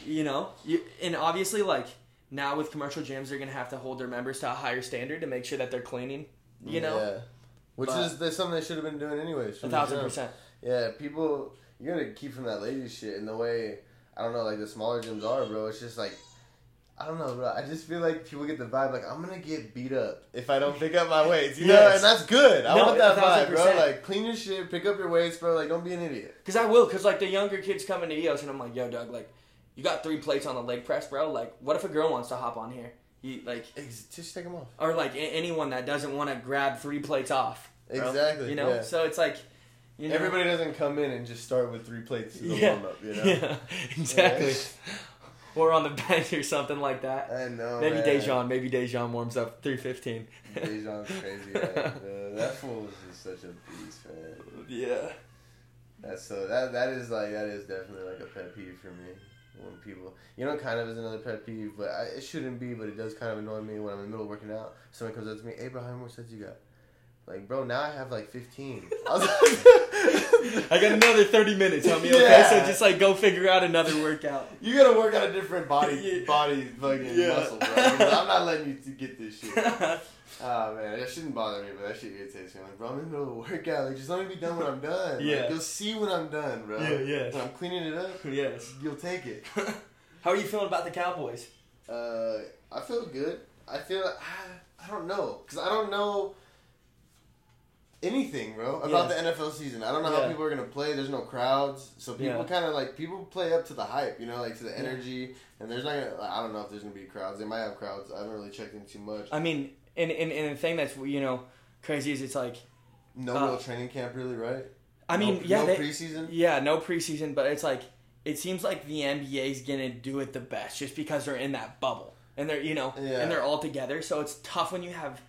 you know, you and obviously like now with commercial gyms, they're gonna have to hold their members to a higher standard to make sure that they're cleaning. You know, Yeah. Which But- is that's something they should have been doing anyways. A thousand percent. Yeah, people, you gotta keep from that lady shit. And the way, I don't know, like the smaller gyms are, bro. It's just like, I don't know, bro. I just feel like people get the vibe like I'm gonna get beat up if I don't pick up my weights. You know, and that's good. I No, want that vibe, bro. Like clean your shit, pick up your weights, bro. Like don't be an idiot. Cause I will, cause like the younger kids come into EOS and I'm like, yo, Doug, like, you got three plates on the leg press, bro. Like, what if a girl wants to hop on here? You like, Ex- Just take them off. or like a- anyone that doesn't want to grab three plates off. bro. Exactly, You know, yeah. so it's like, you know, Everybody doesn't come in and just start with three plates as a Yeah. warm up. You know. Yeah, exactly. or on the bench or something like that. I know. maybe man. Dejan, maybe Dejan warms up three fifteen. Dejan's crazy. Man. Uh, that fool is just such a beast, man. Yeah. That's so that that is like that is definitely like a pet peeve for me when people you know kind of is another pet peeve, but I, it shouldn't be, but it does kind of annoy me when I'm in the middle of working out. Someone comes up to me, "Hey, bro, how many more sets you got?" Like, bro, now I have like 15. I was like, I got another thirty minutes, homie. Okay, Yeah. so just like go figure out another workout. You gotta work out a different body Yeah. body fucking Yeah. muscle, bro. I'm not letting you get this shit. Oh man, that shouldn't bother me, but that shit irritates me. I'm like, bro, I'm in the middle of a workout. Like, just let me be done when I'm done. Like, Yeah. you'll see when I'm done, bro. Yeah, yeah. When I'm cleaning it up, yes. you'll take it. How are you feeling about the Cowboys? Uh, I feel good. I feel I, I don't know because I don't know anything, bro, about Yeah. the NFL season. I don't know Yeah. how people are gonna play. There's no crowds, so people Yeah. kind of like people play up to the hype, you know, like to the energy. And there's not. Gonna, I don't know if there's gonna be crowds. They might have crowds. I haven't really checked in too much. I mean, and, and, and the thing that's you know crazy is it's like No Uh, real training camp, really, right? I mean no, yeah no they, preseason. yeah no preseason but it's like it seems like the NBA's gonna do it the best just because they're in that bubble and they're you know Yeah. and they're all together so it's tough when you have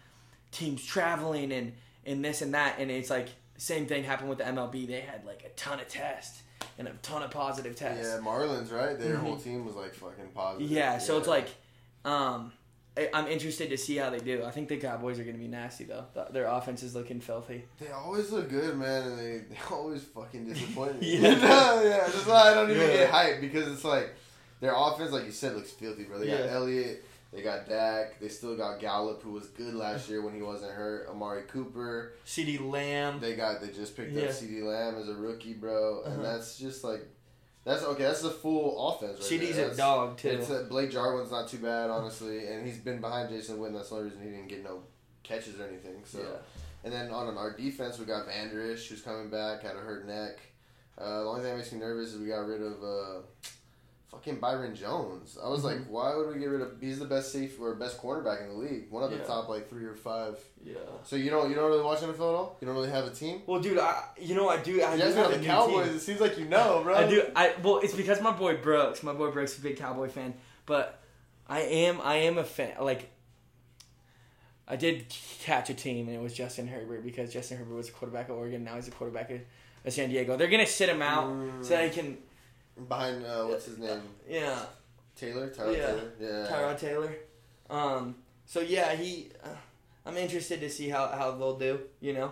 teams traveling and and this and that and it's like same thing happened with the MLB they had like a ton of tests and a ton of positive tests Yeah, Marlins, right? Their Mhm. whole team was like fucking positive. Yeah, so it's like, um, I'm interested to see how they do. I think the Cowboys are going to be nasty though. Their offense is looking filthy. They always look good, man, and they, they always fucking disappoint me. Yeah. Yeah, that's why I don't even Yeah. get hyped because it's like their offense, like you said, looks filthy, bro. They got Yeah. Elliott, they got Dak, they still got Gallup, who was good last year when he wasn't hurt. Amari Cooper, CeeDee Lamb. they got they just picked Yeah. up CeeDee Lamb as a rookie, bro, Uh-huh. and that's just like that's okay. That's the full offense. Right CeeDee's there. a dog too. It's uh, Blake Jarwin's not too bad, honestly, and he's been behind Jason Witten. That's the only reason he didn't get no catches or anything. So, yeah. and then on our defense, we got Vander Esch, who's coming back, had a hurt neck. Uh, the only thing that makes me nervous is we got rid of uh, fucking Byron Jones. I was like, why would we get rid of? He's the best safe or best cornerback in the league. One of the top like three or five. Yeah. So you don't you don't really watch NFL at all? You don't really have a team? Well, dude, I you know I do. I You do guys have got a the Cowboys. team. It seems like you know, bro. I do. I well, it's because my boy Brooks. My boy Brooks is a big Cowboy fan, but I am. I am a fan. Like, I did catch a team, and it was Justin Herbert because Justin Herbert was a quarterback at Oregon. Now he's a quarterback at, San Diego. They're gonna sit him out Mm. so that he can. Behind uh, what's his name? Yeah, Taylor. Tyler Yeah. Taylor. Yeah. Tyrod Taylor. Um. So yeah, he. Uh, I'm interested to see how, how they'll do. You know,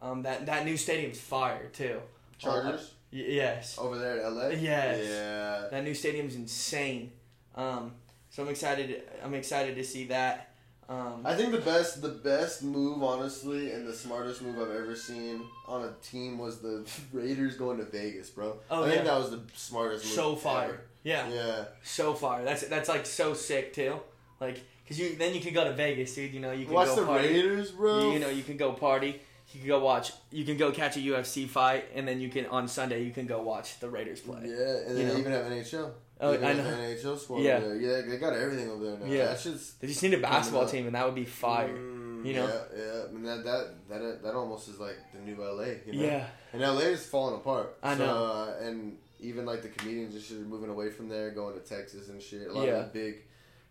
um. That that new stadium's fire too. Chargers Y- yes. over there in LA. Yes. Yeah. That new stadium's insane. Um, so I'm excited. I'm excited to see that. Um, I think the best the best move, honestly, and the smartest move I've ever seen on a team was the Raiders going to Vegas, bro. Oh, I think that was the smartest move. so fire. ever. Yeah, Yeah. so fire. That's that's like so sick too. Like, cause you then you can go to Vegas, dude. You know you can Watch go the party. Raiders, bro. You, you know you can go party. You can go watch. You can go catch a UFC fight, and then you can on Sunday you can go watch the Raiders play. Yeah, and You then know. even have NHL. Oh, I know. NHL squad Yeah. over there. Yeah, they got everything over there now. Yeah. That's just They just need a basketball team, and that would be fire. Mm, you know? Yeah, yeah. I mean that that that that almost is like the new LA. You know? Yeah, And LA is falling apart. I So, know. Uh, and even like the comedians and shit are moving away from there, going to Texas and shit. A lot Yeah. of the big,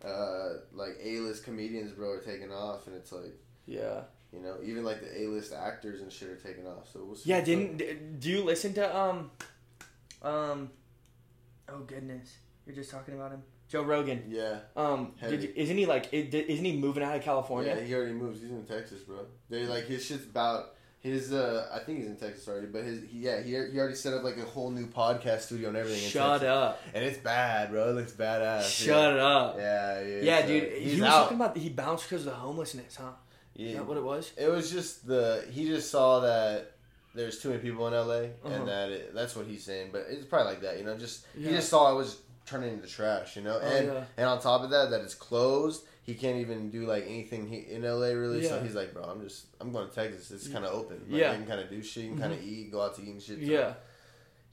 uh, like A list comedians, bro, are taking off, and it's like yeah, you know, even like the A list actors and shit are taking off. So we'll see. yeah. Didn't d- do you listen to um, um, oh goodness, you're just talking about him, Joe Rogan. Yeah. Um, did isn't he like? Isn't he moving out of California? Yeah, he already moves. He's in Texas, bro. They like his shit's about his. uh I think he's in Texas already, but his he, yeah he he already set up like a whole new podcast studio and everything. in Shut up! And it's bad, bro. It looks badass. Shut up! Yeah, yeah, Yeah, so dude. He was out. talking about he bounced because of the homelessness, huh? Is Yeah. that what it was? It was just the he just saw that there's too many people in LA, Uh-huh. and that it, that's what he's saying. But it's probably like that, you know. Just Yeah. he just saw it was turning into trash, you know. Oh, and yeah. and on top of that, that it's closed. He can't even do like anything he, in LA really. So he's like, bro, I'm just I'm going to Texas. It's kind of open. Like, Yeah. you can kind of do shit. You can kind of eat, go out to eat and shit. So Yeah.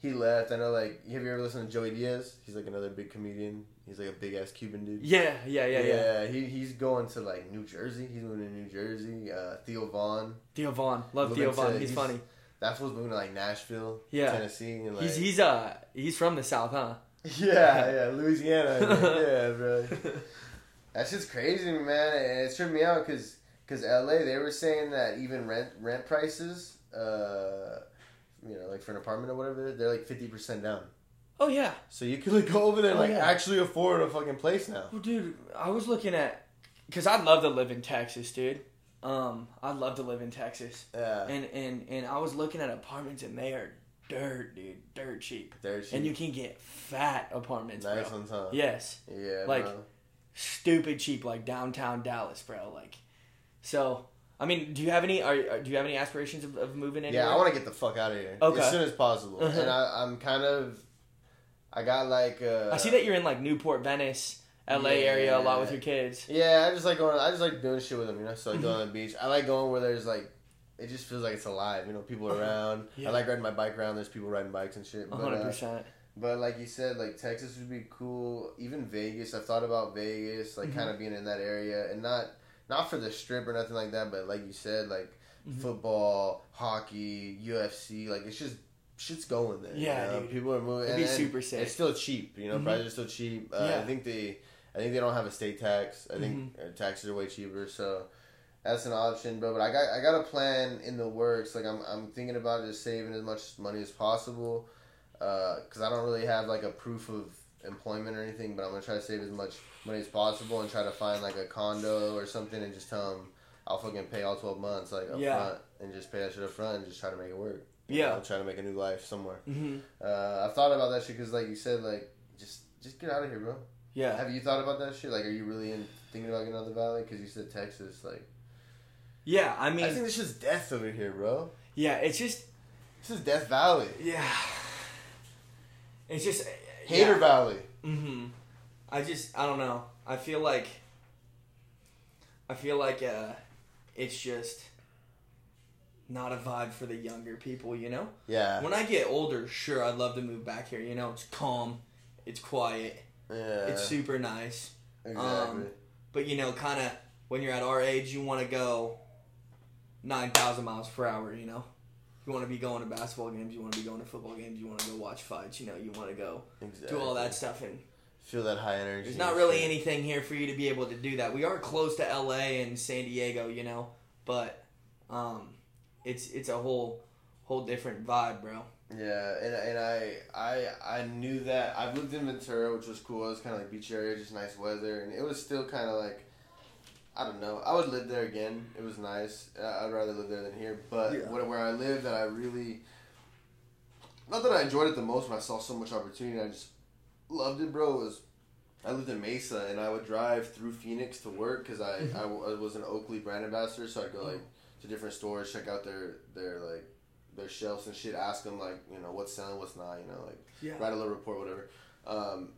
He left. I know. Like, have you ever listened to Joey Diaz? He's like another big comedian. He's like a big ass Cuban dude. Yeah, yeah, yeah, yeah. He, he's going to like New Jersey. He's moving to New Jersey. Uh, Theo Von. Theo Von, love Theo to- Von. He's, he's- funny. That's what's moving to like Nashville, Yeah. Tennessee, and like He's he's uh he's from the south, huh? yeah, yeah, Louisiana, yeah, bro. That's just crazy, man, and it tripped me out because because LA they were saying that even rent rent prices, uh, you know, like for an apartment or whatever, they're like fifty percent down. Oh yeah. So you could like go over there and Oh, like yeah. actually afford a fucking place now. Well, dude, I was looking at because I'd love to live in Texas, dude. Um, I'd love to live in Texas, Yeah, and and and I was looking at apartments, and they are dirt, dude, dirt cheap, they're cheap. and you can get fat apartments, nice bro. on time. Yes, Yeah, Like, bro. stupid cheap, like downtown Dallas, bro. Like, so I mean, do you have any? Are, do you have any aspirations of, of moving anywhere? Yeah, I want to get the fuck out of here Okay. as soon as possible. Uh-huh. And I, I'm kind of, I got like. Uh, I see that you're in like Newport, Venice, L.A. area a lot with your kids. Yeah, I just like going. I just like doing shit with them. You know, so like going on the beach. I like going where there's like, it just feels like it's alive. You know, people around. Yeah. I like riding my bike around. There's people riding bikes and shit. But, hundred uh, percent. but like you said, like Texas would be cool. Even Vegas. I've thought about Vegas, like Mhm. kind of being in that area, and not not for the strip or nothing like that. But like you said, like Mhm. football, hockey, UFC. Like it's just shit's going there. you Yeah, know? dude. people are moving. It'd be and- and super safe. It's still cheap. You know, Mhm. prices are still cheap. Uh, Yeah. I think they, I think they don't have a state tax. I think Mm-hmm. uh, taxes are way cheaper. So. That's an option, bro. But I got I got a plan in the works. Like I'm I'm thinking about just saving as much money as possible, because I don't really have like a proof of employment or anything. But I'm gonna try to save as much money as possible and try to find like a condo or something and just tell them I'll fucking pay all twelve months like up Yeah. front and just pay that shit up front and just try to make it work. Yeah. know, try to make a new life somewhere. hmm Uh, I've thought about that shit because like you said, like just just get out of here, bro. Yeah. Have you thought about that shit? Like, are you really in, thinking about getting out of the valley? Because you said Texas, like. Yeah. I mean, I think this is death over here, bro. yeah. It's just This is Death Valley. yeah. It's just Hater Valley. hmm I just I don't know. I feel like I feel like uh, it's just not a vibe for the younger people. You know. Yeah. When I get older, sure, I'd love to move back here. You know, it's calm. It's quiet. Yeah. It's super nice. exactly. um, But you know, kind of when you're at our age, you want to go nine thousand miles per hour. You know, you want to be going to basketball games. You want to be going to football games. You want to go watch fights. You know, you want to go exactly. do all that stuff. And Feel that high energy. there's not really anything here for you to be able to do that. We are close to L.A. and San Diego. You know, but um, it's it's a whole whole different vibe, bro. Yeah, and, and I I I knew that I've lived in Ventura, which was cool. It was kind of like beach area, just nice weather, and it was still kind of like I don't know. I would live there again. It was nice. Uh, I'd rather live there than here. But Yeah. where, where I lived, that I really not that I enjoyed it the most, but I saw so much opportunity. I just loved it, bro. Was I lived in Mesa, and I would drive through Phoenix to work because I I was an Oakley brand ambassador, so I'd go like to different stores, check out their their like their shelves and shit, ask them like you know what's selling, what's not, you know like Yeah. write a little report, whatever. Um,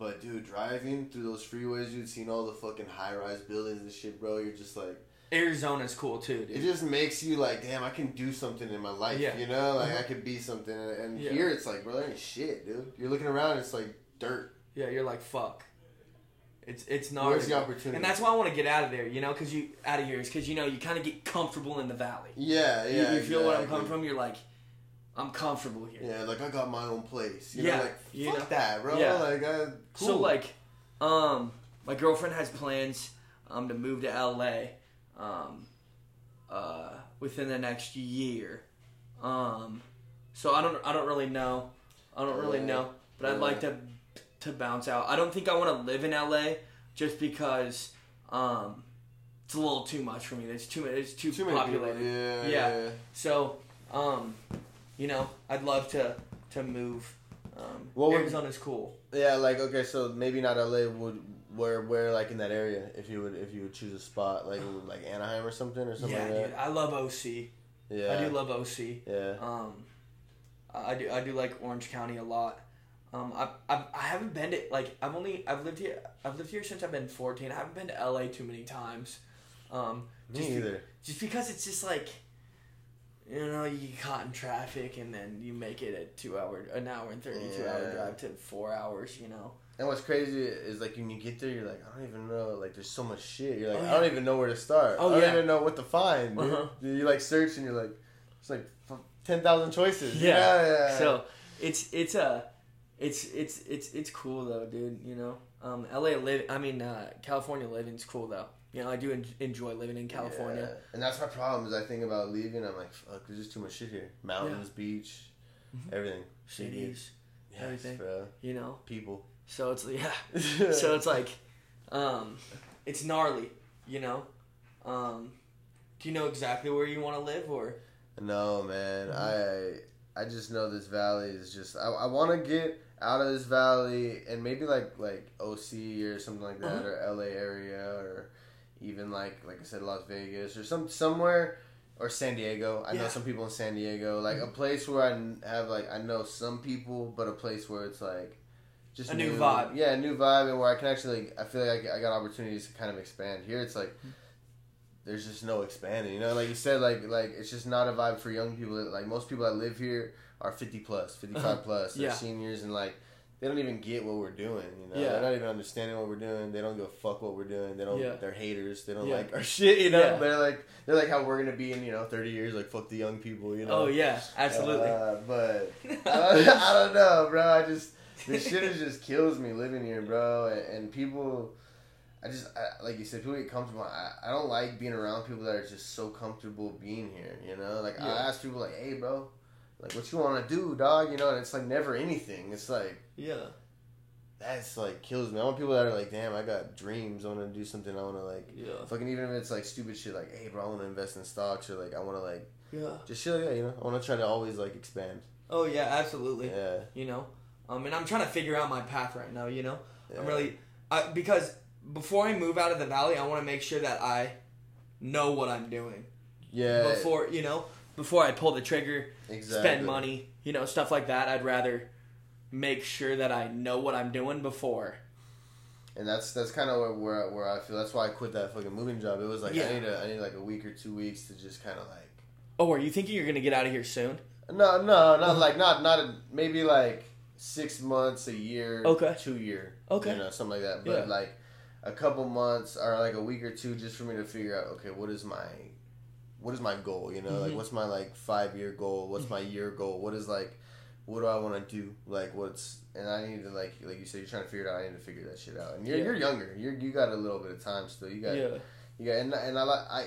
but dude, driving through those freeways, dude, seeing all the fucking high rise buildings and shit, bro, you're just like Arizona's cool too, it just makes you like, damn, I can do something in my life, Yeah. you know, like Uh-huh. I could be something. And, Yeah. here it's like, bro, there ain't shit, dude. You're looking around, it's like dirt. Yeah, you're like fuck. It's it's not. Where's the opportunity? And that's why I want to get out of there, you know, because you out of here is because you know you kind of get comfortable in the valley. yeah, You- yeah. you, feel where I'm coming from. You're like, I'm comfortable here. Yeah, like I got my own place. You Yeah, know, like you fuck know. that, bro. Yeah. Like, I, cool. So like, um, my girlfriend has plans um to move to LA, um, uh, within the next year, um, so I don't I don't really know, I don't really know, but I'd like to to bounce out. I don't think I want to live in LA just because um. It's a little too much for me. It's too it's too, too populated. Yeah, Yeah. yeah. So, um, you know, I'd love to to move. Um, would- Arizona's cool. Yeah, like okay, so maybe not LA. Would where where like in that area if you would if you would choose a spot like like Anaheim or something or something Yeah, like dude, I love OC. Yeah, I do love OC. yeah. Um, I do I do like Orange County a lot. Um, I, I I haven't been to like I've only I've lived here I've lived here since I've been fourteen. I haven't been to LA too many times. Um, Me just be- either. just because it's just like you know you get caught in traffic and then you make it a two hour an hour and thirty two hour drive to four hours. You know. And what's crazy is like when you get there, you're like, I don't even know. Like, there's so much shit. You're like, Oh, I don't even know where to start. Oh, I don't yeah. even know what to find. Uh-huh. You like search and you're like, it's like ten thousand choices. Yeah. yeah. yeah. So it's it's a it's it's it's it's cool though, dude. You know, um, LA live. I mean, uh, California living's cool though. You know, I do en- enjoy living in California. Yeah. And that's my problem is I think about leaving. I'm like, fuck, there's just too much shit here. Mountains, beach, Mhm. everything. Cities, Yes, Everything. bro. you know. People. So it's yeah. so it's like, um, it's gnarly. You know. Um, do you know exactly where you want to live or? No, man. Mm-hmm. I I just know this valley is just. I, I want to get out of this valley and maybe like like OC or something like that Uh-huh. or LA area or even like like I said Las Vegas or some somewhere or San Diego. I know some people in San Diego. Like a place where I have like I know some people, but a place where it's like. Just A new vibe. yeah, a new vibe, and where I can actually, like, I feel like I, I got opportunities to kind of expand. Here, it's like there's just no expanding. You know, like you said, like like it's just not a vibe for young people. Like most people that live here are fifty plus, 55 Uh-huh. plus. They're Yeah. seniors and like they don't even get what we're doing. You know, Yeah. they're not even understanding what we're doing. They don't give a fuck what we're doing. They don't. Yeah. They're haters. They don't Yeah. like our shit. You know, they're like they're like how we're gonna be in you know thirty years. Like fuck the young people. You know. Oh yeah, absolutely. Uh, but I don't, I don't know, bro. I just this shit is just kills me living here, bro. And, and people, I just I, like you said, people get comfortable. I, I don't like being around people that are just so comfortable being here. You know, like. I ask people like, "Hey, bro, like what you want to do, dog?" You know, and it's like never anything. It's like yeah. that's like kills me. I want people that are like, "Damn, I got dreams. I want to do something. I want to like." Yeah. Fucking even if it's like stupid shit like, hey bro, I want to invest in stocks or like I want to like Yeah. just shit like that, you know. I want to try to always like expand. Oh yeah, absolutely. Yeah. You know, um, and I'm trying to figure out my path right now. You know, I'm really, I, because before I move out of the valley, I want to make sure that I know what I'm doing Yeah. before you know before I pull the trigger, exactly. spend money, you know, stuff like that. I'd rather make sure that I know what I'm doing before. And that's that's kind of where, where where I feel. That's why I quit that fucking moving job. It was like Yeah. I need a, I need like a week or two weeks to just kind of like. Oh, are you thinking you're gonna get out of here soon? No, no, not like not not a, maybe like six months, a year, Okay. two year, Okay. you know, something like that. But Yeah. like a couple months or like a week or two, just for me to figure out, okay, what is my, what is my goal? You know, like Mhm. what's my like five year goal? What's my year goal? What is like, what do I want to do? Like what's and I need to like like you said, you're trying to figure it out. I need to figure that shit out. And you're Yeah. you're younger. You're you got a little bit of time still. You got Yeah. you got and and I like I.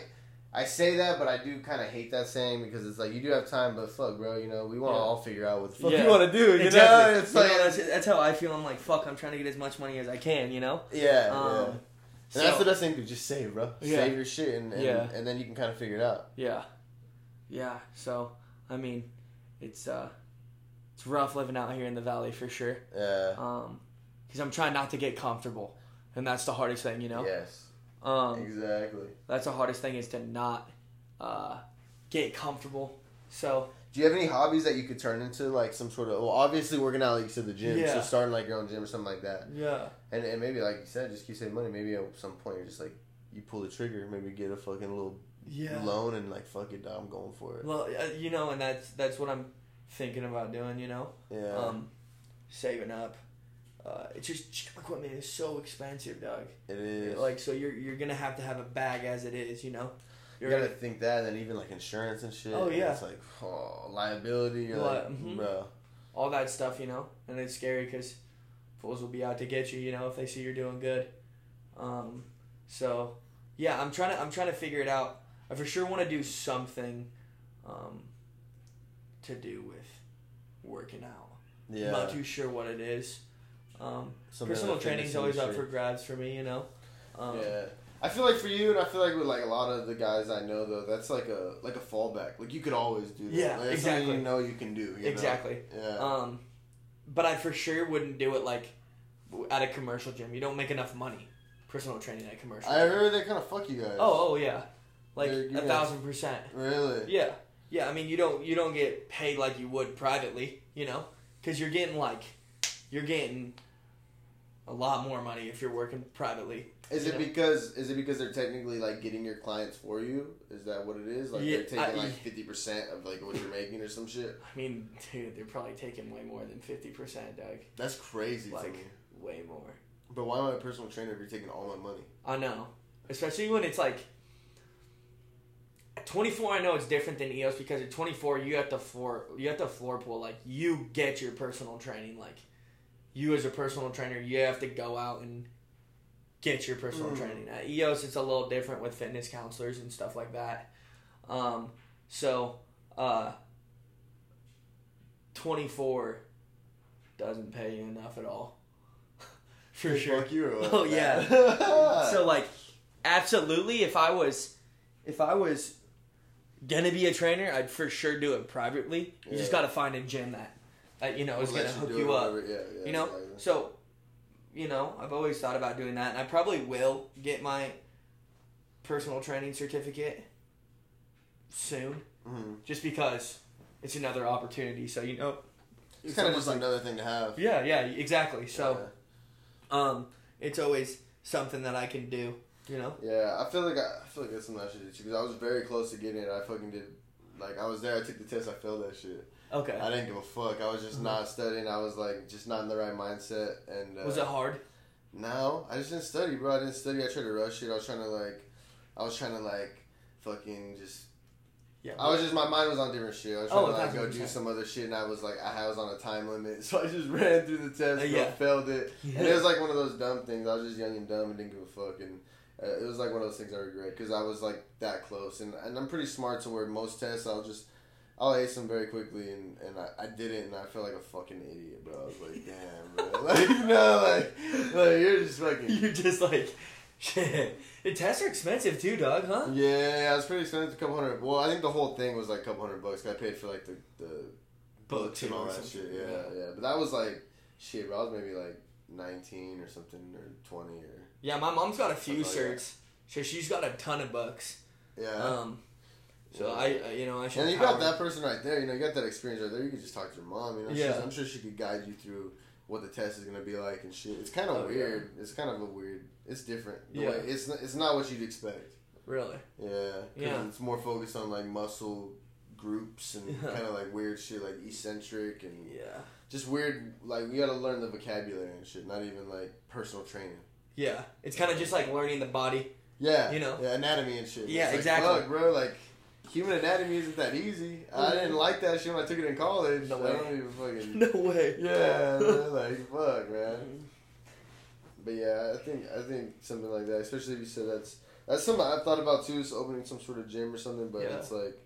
I say that, but I do kind of hate that saying because it's like you do have time, but fuck, bro, you know we want to Yeah. all figure out what the fuck Yeah. we want to do. You exactly. know, it's You like know, that's, that's how I feel. I'm like, fuck, I'm trying to get as much money as I can, you know? yeah, Um, yeah. And so- that's the best thing to just save, bro. Yeah. Save your shit, and, and, Yeah. and then you can kind of figure it out. Yeah. Yeah. So, I mean, it's, uh, it's rough living out here in the valley for sure. Yeah. Um, cause I'm trying not to get comfortable. And that's the hardest thing, you know? Yes. Um, Exactly. that's the hardest thing is to not, uh, get comfortable. So, Do you have any hobbies that you could turn into like some sort of? Well, obviously working out, like you said, the gym. Yeah. So starting like your own gym or something like that, yeah. and and maybe like you said, just keep saving money. Maybe at some point you're just like you pull the trigger, maybe get a fucking little Yeah. loan and like fuck it, I'm going for it. Well, uh, you know, and that's, that's what I'm thinking about doing, you know? Yeah. um, saving up. Uh, it's just gym equipment is so expensive, dog. it is. Like, so you're you're gonna have to have a bag as it is, you know. you You're gotta think that, and then even like insurance and shit. Oh, yeah. It's like oh, liability. You're Li- like, mhm. bro. all that stuff, you know, and it's scary because fools will be out to get you, you know, if they see you're doing good. Um, so yeah, I'm trying to I'm trying to figure it out. I for sure want to do something, um, to do with working out. Yeah. I'm not too sure what it is. Um, personal fitness training's always up for grabs for me, you know. Um, yeah. I feel like for you, and I feel like with like a lot of the guys I know, though, that's like a like a fallback. Like you could always do that. Yeah, like, exactly. You know you can do. You know? Exactly. Yeah. Um, but I for sure wouldn't do it like at a commercial gym. You don't make enough money personal training at a commercial. I gym. heard they kind of fuck you guys. Oh, oh yeah, like a thousand percent. Really? Yeah, yeah. I mean, you don't you don't get paid like you would privately, you know, because you're getting like you're getting a lot more money if you're working privately. Is it know? because is it because they're technically like getting your clients for you? Is that what it is? Like Yeah, they're taking I- like fifty percent of like what you're making or some shit? I mean, dude, they're probably taking way more than fifty percent, Doug. That's crazy to Like me. way more. But why am I a personal trainer if you're taking all my money? I know, especially when it's like. At 24, I know it's different than EOS because at 24 you have to floor you have to floor pool like you get your personal training like you as a personal trainer you have to go out and get your personal Mm. training. At EOS it's a little different with fitness counselors and stuff like that. Um, so uh, 24 doesn't pay you enough at all. For sure. Fuck you. or what? Oh, yeah. so So like, absolutely, if I was, if I was gonna be a trainer, I'd for sure do it privately. You just gotta find a gym that, that you know is gonna hook you up. Yeah, yeah, You know, exactly. so, you know, I've always thought about doing that, and I probably will get my personal training certificate soon, Mhm. just because it's another opportunity. So you know, It's if kind of just another thing to have. yeah, yeah, exactly. So, Yeah. um, it's always something that I can do. You know. Yeah, I feel like I, I feel like that's something I should do because I was very close to getting it. I fucking did. Like I was there, I took the test, I failed that shit. Okay. I didn't give a fuck. I was just Mhm. not studying. I was like just not in the right mindset. And uh, Was it hard? No, I just didn't study, bro. I didn't study. I tried to rush it. I was trying to like, I was trying to like, fucking just. Yeah. I was just my mind was on different shit. I was Oh, trying to like go 1000%. do some other shit, and I was like, I was on a time limit, so I just ran through the test, Uh, yeah. failed it, and it was like one of those dumb things. I was just young and dumb and didn't give a fuck, and Uh, it was like one of those things I regret because I was like that close, and and I'm pretty smart to where most tests I'll just. I'll ace them very quickly, and, and I, I didn't, and I felt like a fucking idiot, bro. I was like, damn, bro. Like, you know, like, like you're just fucking. You're just like, shit. The tests are expensive too, dog, huh? Yeah, yeah, it was pretty expensive. A couple hundred. Well, I think the whole thing was like a couple hundred bucks. I paid for like the the books and all that shit. Yeah, yeah. yeah, But that was like shit. Bro, I was maybe like nineteen or something or twenty or Yeah, my mom's got a few shirts, so she's got a ton of bucks. yeah. Um, so I, I, you know, I should. and you got that person right there. You know, you got that experience right there. You could just talk to your mom. You know, Yeah. I'm sure she could guide you through what the test is gonna be like and shit. It's kind of Oh, yeah. weird. It's kind of a weird. It's different. The Yeah. way, it's not, it's not what you'd expect. Really? Yeah, Yeah. It's more focused on like muscle groups and kind of like weird shit like eccentric and Yeah. just weird. Like we gotta learn the vocabulary and shit. Not even like personal training. Yeah. It's kind of just like learning the body. Yeah, You know? yeah, anatomy and shit. Yeah, It's exactly. Fuck, bro. Like human anatomy isn't that easy. I mm-hmm. didn't like that shit when I took it in college. No I way. don't even fucking. No way. Yeah, man, like fuck, man. But yeah, I think I think something like that, especially if you said that's that's something I've thought about too, is opening some sort of gym or something. But Yeah. it's like,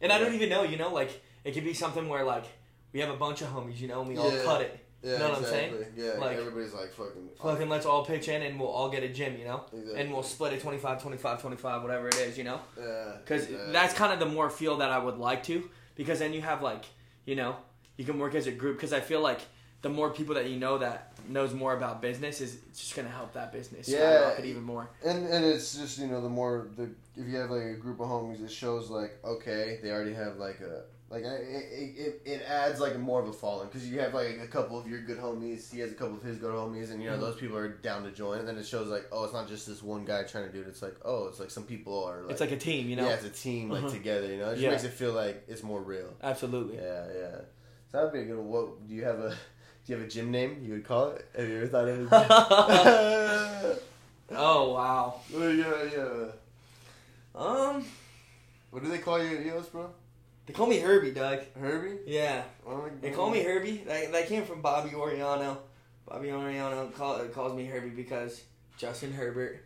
And I don't even know, you know, like it could be something where like we have a bunch of homies, you know, and we all cut it. Yeah, Know what I'm saying? exactly. Yeah, Like- everybody's like fucking. Fucking let's all pitch in and we'll all get a gym, you know? Exactly. And we'll split it 25, 25, 25, whatever it is, you know? Yeah, Because exactly. that's kind of the more feel that I would like to. Because then you have like, you know, you can work as a group. Because I feel like the more people that you know that knows more about business is just gonna help that business Yeah. skyrocket even more. And and it's just you know the more the if you have like a group of homies, it shows like okay they already have like a like it it, it adds like more of a following because you have like a couple of your good homies, he has a couple of his good homies, and you know Mhm. those people are down to join, and then it shows like oh it's not just this one guy trying to do it. It's like oh it's like some people are like it's like a team, you know? yeah it's a team like Uh-huh. together. You know it just Yeah. makes it feel like it's more real. Absolutely. Yeah yeah. So that'd be a good. one. What do you have a? Do you have a gym name you would call it? Have you ever thought of it? Oh wow. Do? Yeah. Um, What do they call you at EOS, bro? They call me Herbie, Doug. Herbie? Yeah, Oh they call me Herbie. That, that came from Bobby Oriano. Bobby Oriano call, calls me Herbie because Justin Herbert,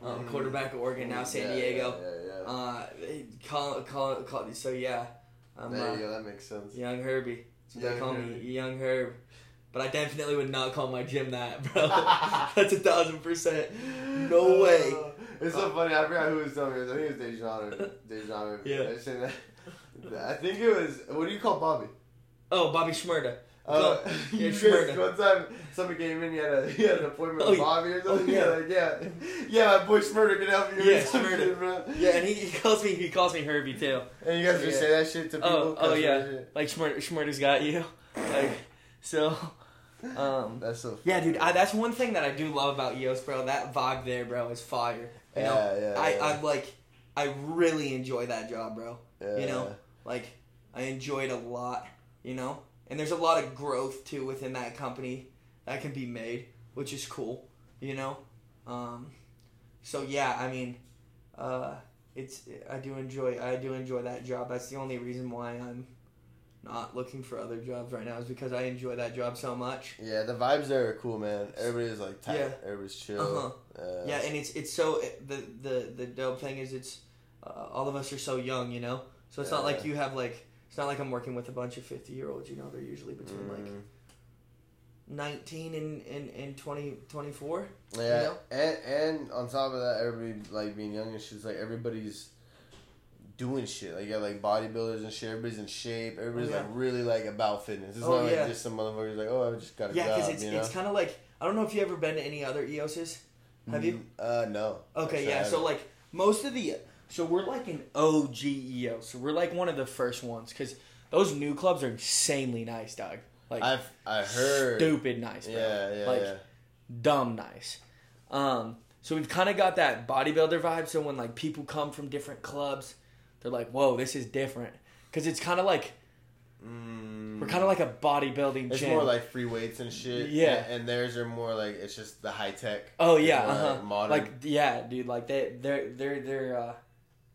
um, Mhm. quarterback of Oregon, now San Yeah, Diego. Yeah, yeah, yeah. Uh, call call call. So yeah, I'm there uh, go. That makes sense. young Herbie. So they Young call me Young Herb. But I definitely would not call my gym that, bro. That's a thousand percent. No way. Uh, it's so funny. I forgot who was telling me. I think it was Dejan or Dejan. Yeah. I said that. I think it was. What do you call Bobby? Oh, Bobby Shmurda. Uh, Yeah, Shmurda. one time somebody came in, you had a you had an appointment Oh, with. Bobby or something. Oh, yeah. Like, yeah, yeah, my boy Smurder can help you. Yeah, Shmurda. Yeah, and he, he calls me he calls me Herbie too. And you guys just Yeah. say that shit to people. Oh, oh yeah. Like Shmurda, Shmurda's got you. Like so. Um. That's so. Yeah, dude. I, that's one thing that I do love about EOS, bro. That vibe there, bro, is fire. You know, Yeah, yeah, I, yeah. I like, I really enjoy that job, bro. Yeah. you know? Like, I enjoy it a lot. You know, and there's a lot of growth too within that company that can be made, which is cool. You know, um, so yeah, I mean, uh, it's I do enjoy I do enjoy that job. That's the only reason why I'm not looking for other jobs right now is because I enjoy that job so much. Yeah, the vibes there are cool, man. Everybody's like tight. Yeah. Everybody's chill. Uh-huh. Uh, Yeah, and it's it's so the the the dope thing is it's uh, all of us are so young, you know. So it's not like Yeah. you have like it's not like I'm working with a bunch of fifty year olds. You know, they're usually between like mm, nineteen and and, and 20, 24. yeah, you know? and and on top of that, everybody like being young and shit. It's like everybody's doing shit. Like you got like bodybuilders and shit. Everybody's in shape. Everybody's Oh, yeah. like really like about fitness. It's Oh, not yeah. like just some motherfuckers like oh I just got a Yeah, because it's you know? it's kind of like I don't know if you ever been to any other EOSs. Have you? Uh, no. Okay, yeah. So like most of the so we're like an OGEO. So we're like one of the first ones because those new clubs are insanely nice, dog. Like I've I heard. stupid nice, bro. Yeah, yeah, like yeah. dumb nice. Um, so we've kind of got that bodybuilder vibe. So when like people come from different clubs, they're like, "Whoa, this is different," because it's kind of like Mm, we're kind of like a bodybuilding It's gym. more like free weights and shit. Yeah. and, and theirs are more like it's just the high tech. oh yeah, uh-huh. like, modern. like yeah, dude. Like they, their, their, their, uh,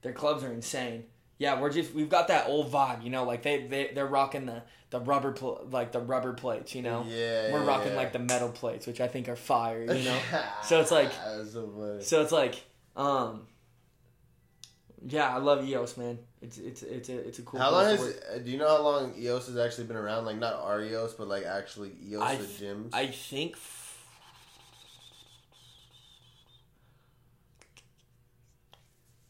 their clubs are insane. Yeah, we're just we've got that old vibe, you know. Like they, they, they're rocking the the rubber, pl- like the rubber plates, you know. Yeah, We're rocking yeah. like the metal plates, which I think are fire, you know. So it's like- so. So it's like, um, yeah, I love EOS, man. It's it's it's a it's a cool. How long has uh, do you know how long EOS has actually been around? Like not our EOS, but like actually EOS I the gyms. I think.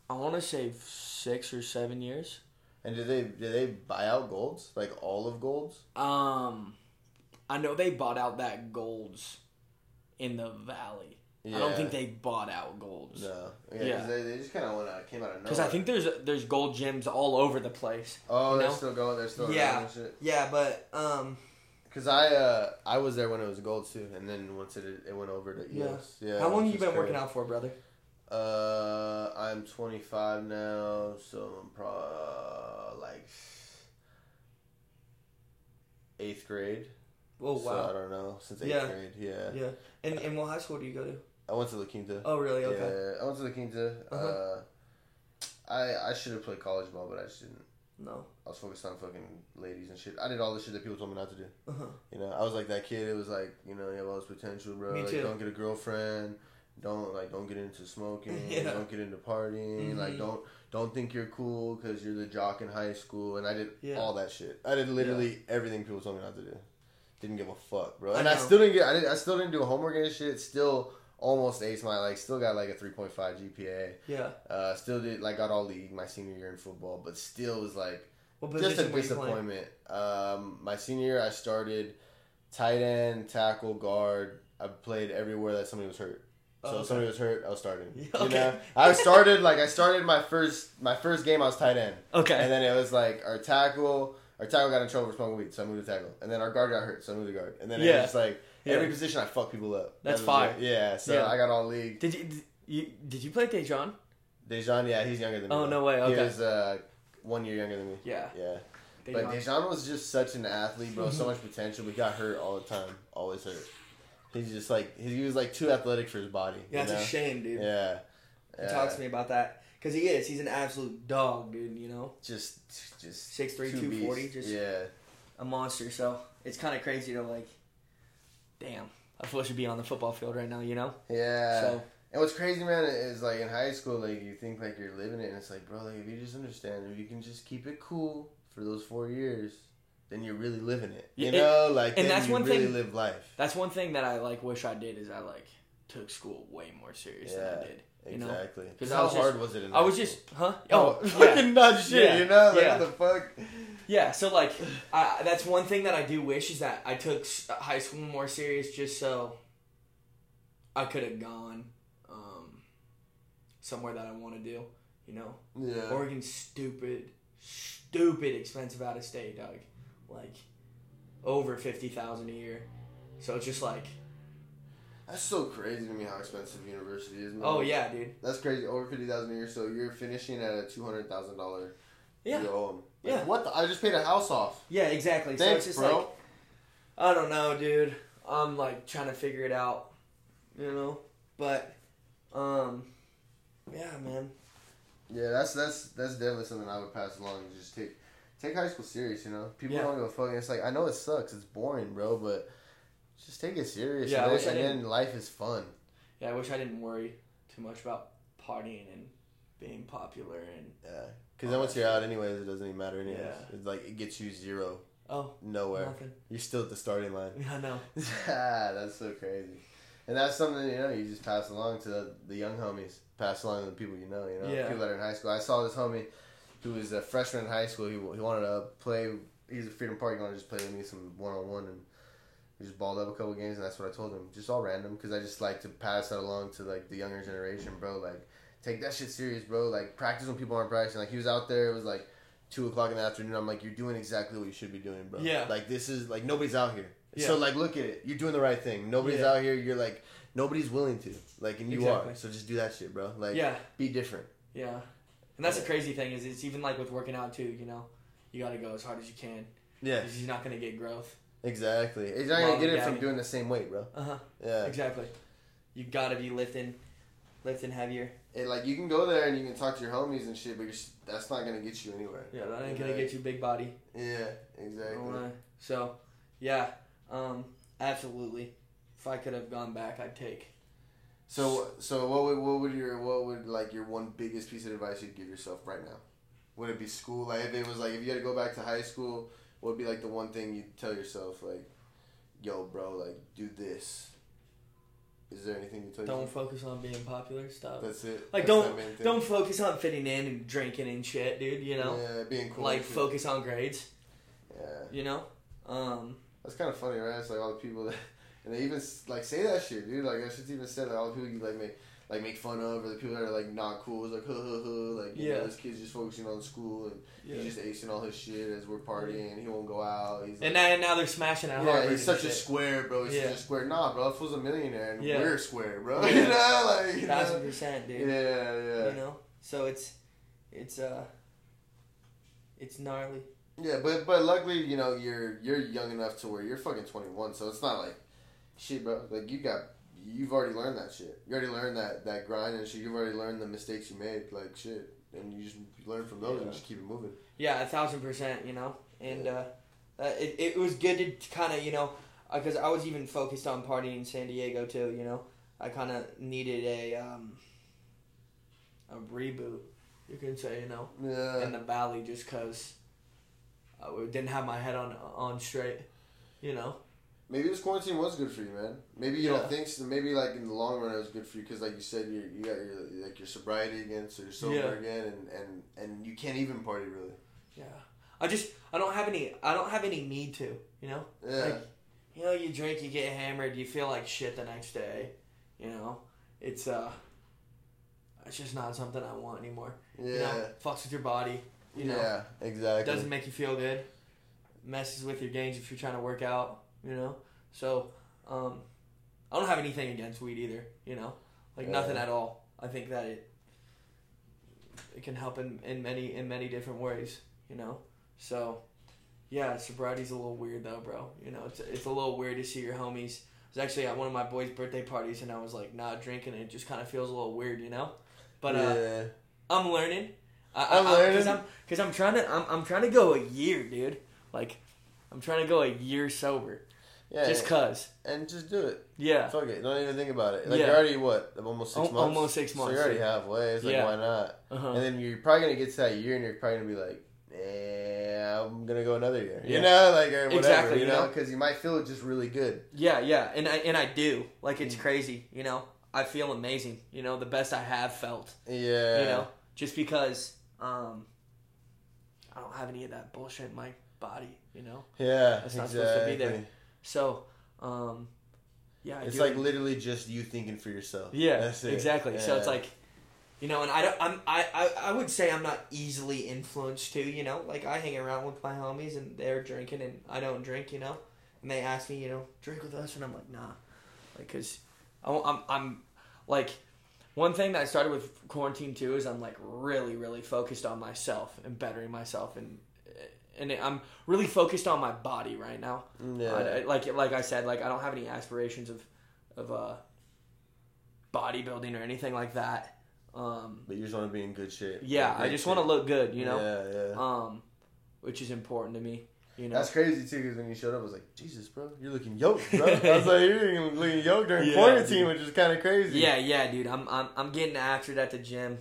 I want to say six or seven years. and did they did they buy out Gold's like all of Gold's? Um, I know they bought out that Gold's in the Valley. I don't think they bought out Gold's. No. Yeah. Yeah. They, they just kind of went out, came out of nowhere. Because I think there's there's gold gyms all over the place. Oh, you they're still going. They're still Yeah. Yeah, but um, Cause I uh I was there when it was gold too, and then once it it went over to Yeah. EOS. Yeah. how long you been working out for, brother? Uh, I'm 25 now, so I'm probably like eighth grade. Oh wow! So I don't know since eighth Yeah. grade. Yeah. Yeah. And and what high school do you go to? I went to La Quinta. Oh really? Okay. Yeah, I went to La Quinta. uh Uh-huh. I I should have played college ball, but I just didn't. No. I was focused on fucking ladies and shit. I did all the shit that people told me not to do. Uh huh. You know, I was like that kid. It was like, you know, you have all this potential, bro. Me like, too. don't get a girlfriend. Don't like, don't get into smoking. Yeah. Don't get into partying. Like, Mhm. don't don't think you're cool because you're the jock in high school. And I did Yeah. all that shit. I did literally everything people told me not to do. Didn't give a fuck, bro. And I, know. still didn't get. I, did, I still didn't do homework and shit. Still almost aced my like. Still got like a three point five GPA. Yeah. Uh, still did like got all league my senior year in football, but still was like just a position were you playing? disappointment. Um, my senior year, I started tight end, tackle, guard. I played everywhere that somebody was hurt. So Oh, if okay. somebody was hurt, I was starting. Yeah, You okay. know, I started like I started my first my first game. I was tight end, Okay. and then it was like our tackle. Our tackle got in trouble for smoking weed, so I moved to tackle. And then our guard got hurt, so I moved to guard. And then it Yeah. was just like Yeah. every position I fuck people up. That's That fire. it. Yeah, so Yeah. I got all league. Did you did you did you play Dejan? Dejan, yeah, he's younger than me. Oh, no way, okay. He was uh, one year younger than me. Yeah. Yeah. But Dejan. Dejan was just such an athlete, bro. so much potential, We got hurt all the time. Always hurt. He's just like he was like too athletic for his body. Yeah, it's know? a shame, dude. Yeah. He yeah. talks to me about that because he is. He's an absolute dog, dude. You know, Just, just 6'3", two 240, just yeah. a monster. So it's kind of crazy to like, damn, I feel I should be on the football field right now. You know. Yeah. So And what's crazy, man, is like in high school, like you think like you're living it, and it's like, bro, like if you just understand, if you can just keep it cool for those four years, then you're really living it. You Yeah, know, like and then that's you one really thing- live life. that's one thing that I like wish I did is I like took school way more serious than I did. You? Exactly. 'Cause How was just- hard was it? In I was school? just, huh? Oh, Oh, yeah. fucking nuts shit, Yeah, you know? Like, yeah. what the fuck? Yeah, so like, I, that's one thing that I do wish is that I took high school more serious, just so I could have gone um, somewhere that I want to do. You know, Yeah. Oregon's stupid, stupid expensive out of state, dog. Like over fifty thousand a year. So it's just like, That's so crazy to me how expensive university is, man. oh yeah, dude. That's crazy. Over 50000 a year, so you're finishing at a $200,000 Yeah, you. Like, Yeah. What the? I just paid a house off. yeah, exactly. so Thanks, it's just bro. like, I don't know, dude. I'm like trying to figure it out, you know. But, um, yeah, man. yeah, that's that's that's definitely something I would pass along. Just take take high school serious, you know? People Yeah. don't give a fuck. It's like, I know it sucks. It's boring, bro, but just take it serious. Yeah, I and, I then, and then life is fun. Yeah, I wish I didn't worry too much about partying and being popular and Yeah. Because then once you're out, anyways, it doesn't even matter, anyways. Yeah. It's like, it gets you zero. oh Nowhere. nothing. You're still at the starting line. Yeah, I know. Ah, that's so crazy. And that's something you know you just pass along to the, the young homies, pass along to the people you know. You know, Yeah. people that are in high school. I saw this homie who was a freshman in high school. He, he wanted to play. He's a freedom Park. He wanted to just play with me some one on one, and we just balled up a couple games. And that's what I told him. Just all random because I just like to pass that along to like the younger generation, bro. Like take that shit serious, bro. Like practice when people aren't practicing. Like he was out there. It was like. Two o'clock in the afternoon. I'm like, you're doing exactly what you should be doing, bro. Yeah. Like this is like nobody's out here. Yeah. So like, look at it. You're doing the right thing. Nobody's Yeah. out here. You're like, nobody's willing to. Like, and you Exactly. are. So just do that shit, bro. Like, Yeah, be different. yeah. And that's the crazy thing is it's even like with working out too. You know, you got to go as hard as you can Yeah. because you're not gonna get growth. Exactly. You're not gonna get it from doing the same weight, bro. Uh huh. Yeah. Exactly. You got to be lifting, lifting heavier. And like, you can go there and you can talk to your homies and shit, but you're, that's not gonna get you anywhere. Yeah, that ain't gonna get you big body. Yeah. Exactly. lie. So, yeah, um, absolutely. If I could have gone back, I'd take. So, so what would what would your what would like your one biggest piece of advice you'd give yourself right now? Would it be school? Like, if it was like if you had to go back to high school, what would be like the one thing you'd tell yourself? Like, yo, bro, like do this. Is there anything you tell Don't yourself? focus on being popular. Stop. That's it. Like, That's don't- that main thing. Don't focus on fitting in and drinking and shit, dude. You know, Yeah, being cool. like focus on grades. Yeah, You know, um, that's kind of funny, right? It's like all the people that, and they even like say that shit, dude. Like that shit's even said. Like all the people you like make, like make fun of, or the people that are like not cool. It's like, huh, huh, huh. Like, you Yeah. know, this kid's just focusing on school and Yeah. he's just acing all his shit as we're partying. and He won't go out. He's And like, now, and now they're smashing at yeah, he's such a shit. square, bro. He's Yeah. such a square. Nah, bro. That fool's a millionaire, and Yeah. we're square, bro. You know, like you thousand know? percent, dude. Yeah, yeah. You know, so it's it's uh it's gnarly. Yeah, but but luckily, you know, you're you're young enough to where you're fucking 21, so it's not like shit, bro. Like you got you've already learned that shit. You already learned that that grind and shit. You've already learned the mistakes you made, like shit, and you just learn from those and just keep it moving. Yeah, a thousand percent. You know, and uh, uh, it it was good to kind of you know because I was even focused on partying in San Diego too. You know, I kind of needed a um a reboot. You can say you know Yeah, in the valley just because I didn't have my head on on straight. You know. Maybe this quarantine was good for you, man. Maybe you Yeah. don't think so. Maybe like in the long run, it was good for you because, like you said, you you got your like your sobriety again, so you're sober Yeah. again, and and and you can't even party really. Yeah. I just I don't have any I don't have any need to. You know. Yeah, Like, you know, you drink, you get hammered, you feel like shit the next day. You know, it's uh, it's just not something I want anymore. yeah, You know, fucks with your body. You know, yeah, exactly. doesn't make you feel good. Messes with your gains if you're trying to work out. You know, so um, I don't have anything against weed either. You know, like Yeah. nothing at all. I think that it it can help in, in many in many different ways. You know, so yeah, sobriety's a little weird though, bro. You know, it's it's a little weird to see your homies. I was actually at one of my boys' birthday parties and I was like not drinking. It just kind of feels a little weird, you know. But uh, yeah. I'm learning. I, I'm learning. because I'm because I'm trying to I'm, I'm trying to go a year, dude. Like, I'm trying to go a year sober. Yeah, Just cause. and just do it. Yeah. Fuck it. Don't even think about it. Like Yeah. you're already what? Almost six months. almost six months. So you're already yeah. halfway. It's like Yeah. why not? Uh huh. And then you're probably gonna get to that year, and you're probably gonna be like, "Yeah, I'm gonna go another year." You know, like or whatever. Exactly, You know, because you might feel it just really good. Yeah, yeah, and I and I do. Like Mm. it's crazy, you know. I feel amazing, you know, the best I have felt, Yeah. you know, just because um, I don't have any of that bullshit in my body, you know. Yeah. It's not exactly. supposed to be there. So, um, yeah, I It's like it. literally just you thinking for yourself. Yeah, That's it. exactly. So it's like, you know, and I don't, I'm, I, I, I would say I'm not easily influenced too. You know, like I hang around with my homies and they're drinking and I don't drink. You know, and they ask me, you know, drink with us, and I'm like, nah, like, cause I, am I'm like, one thing that I started with quarantine too is I'm like really, really focused on myself and bettering myself and. And I'm really focused on my body right now. Yeah. I, I- like like I said, like I don't have any aspirations of of uh bodybuilding or anything like that. Um, but you just want to be in good shape. yeah, Like, I just want to look good, you know. Yeah, yeah. Um, which is important to me, you know. That's crazy too, because when you showed up, I was like, Jesus, bro, you're looking yoked, bro. I was like, you're looking yoked during Yeah, quarantine, dude. which is kind of crazy. yeah, yeah, dude. I'm I'm I'm getting after it at the gym.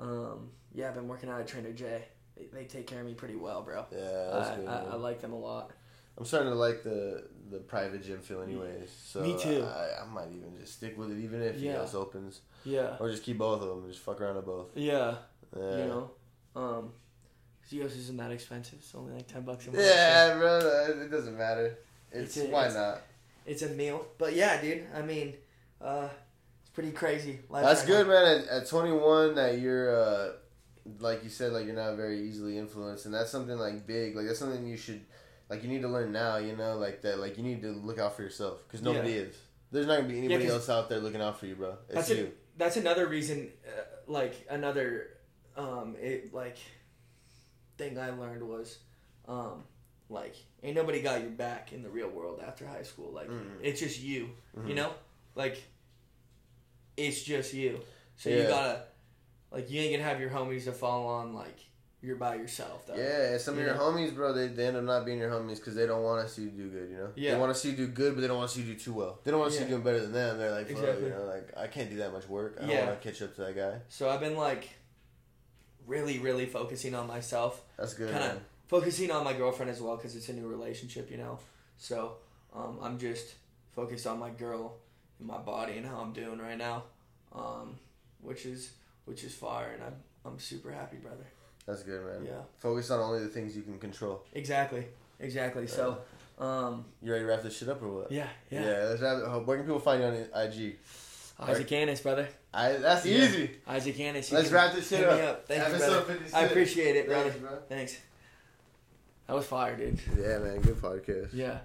Um, yeah, I've been working out at Trainer J. They, take care of me pretty well, bro. Yeah, that's I, good. I. I like them a lot. I'm starting to like the the private gym feel, anyways. So Me too. I, I might even just stick with it, even if Yeah. yeah. opens, Yeah, or just keep both of them. Just fuck around at both. yeah. Yeah. You know, um, Zeos isn't that expensive. It's only like ten bucks a month. so- Yeah, bro. It doesn't matter. It's, It's a- why it's- not? it's a meal. But yeah, dude. I mean, uh, it's pretty crazy. Life That's right good, now. man. At, at 21, that you're uh, like you said, like you're not very easily influenced, and that's something like big. Like that's something you should, like you need to learn now. You know, like that. Like you need to look out for yourself because nobody is. There's not gonna be anybody 'cause- else out there looking out for you, bro. It's That's you. it. That's another reason, uh, like another, um, it like, thing I learned was, um, like ain't nobody got your back in the real world after high school. Like Mhm. it's just you. Mhm. You know, like it's just you. So Yeah. you gotta, like, you ain't gonna have your homies to fall on. Like you're by yourself. Though. Yeah, some of You your know? homies, bro, they, they end up not being your homies because they don't want to see you do good, you know? Yeah. They want to see you do good, but they don't want to see you do too well. They don't want to see you doing better than them. They're like, Exactly. you know, like, I can't do that much work. I Yeah. don't want to catch up to that guy. So I've been like, really, really focusing on myself. That's good, Kinda- focusing on my girlfriend as well because it's a new relationship, you know. So um, I'm just focused on my girl and my body and how I'm doing right now, um, which is which is fire, and I'm I'm super happy, brother. That's good, man. Yeah, Focus on only the things you can control. exactly, exactly. So, um, You ready to wrap this shit up or what? yeah, yeah. Yeah. let's wrap it. Where can people find you on IG? Isaac Annis, brother. I, that's Yeah. easy. Isaac Annis. Let's wrap this shit up. up. Thank you, brother. 56. I appreciate it, brother. Thanks, bro. Thanks. That was fire, dude. Yeah, man. Good podcast. Yeah.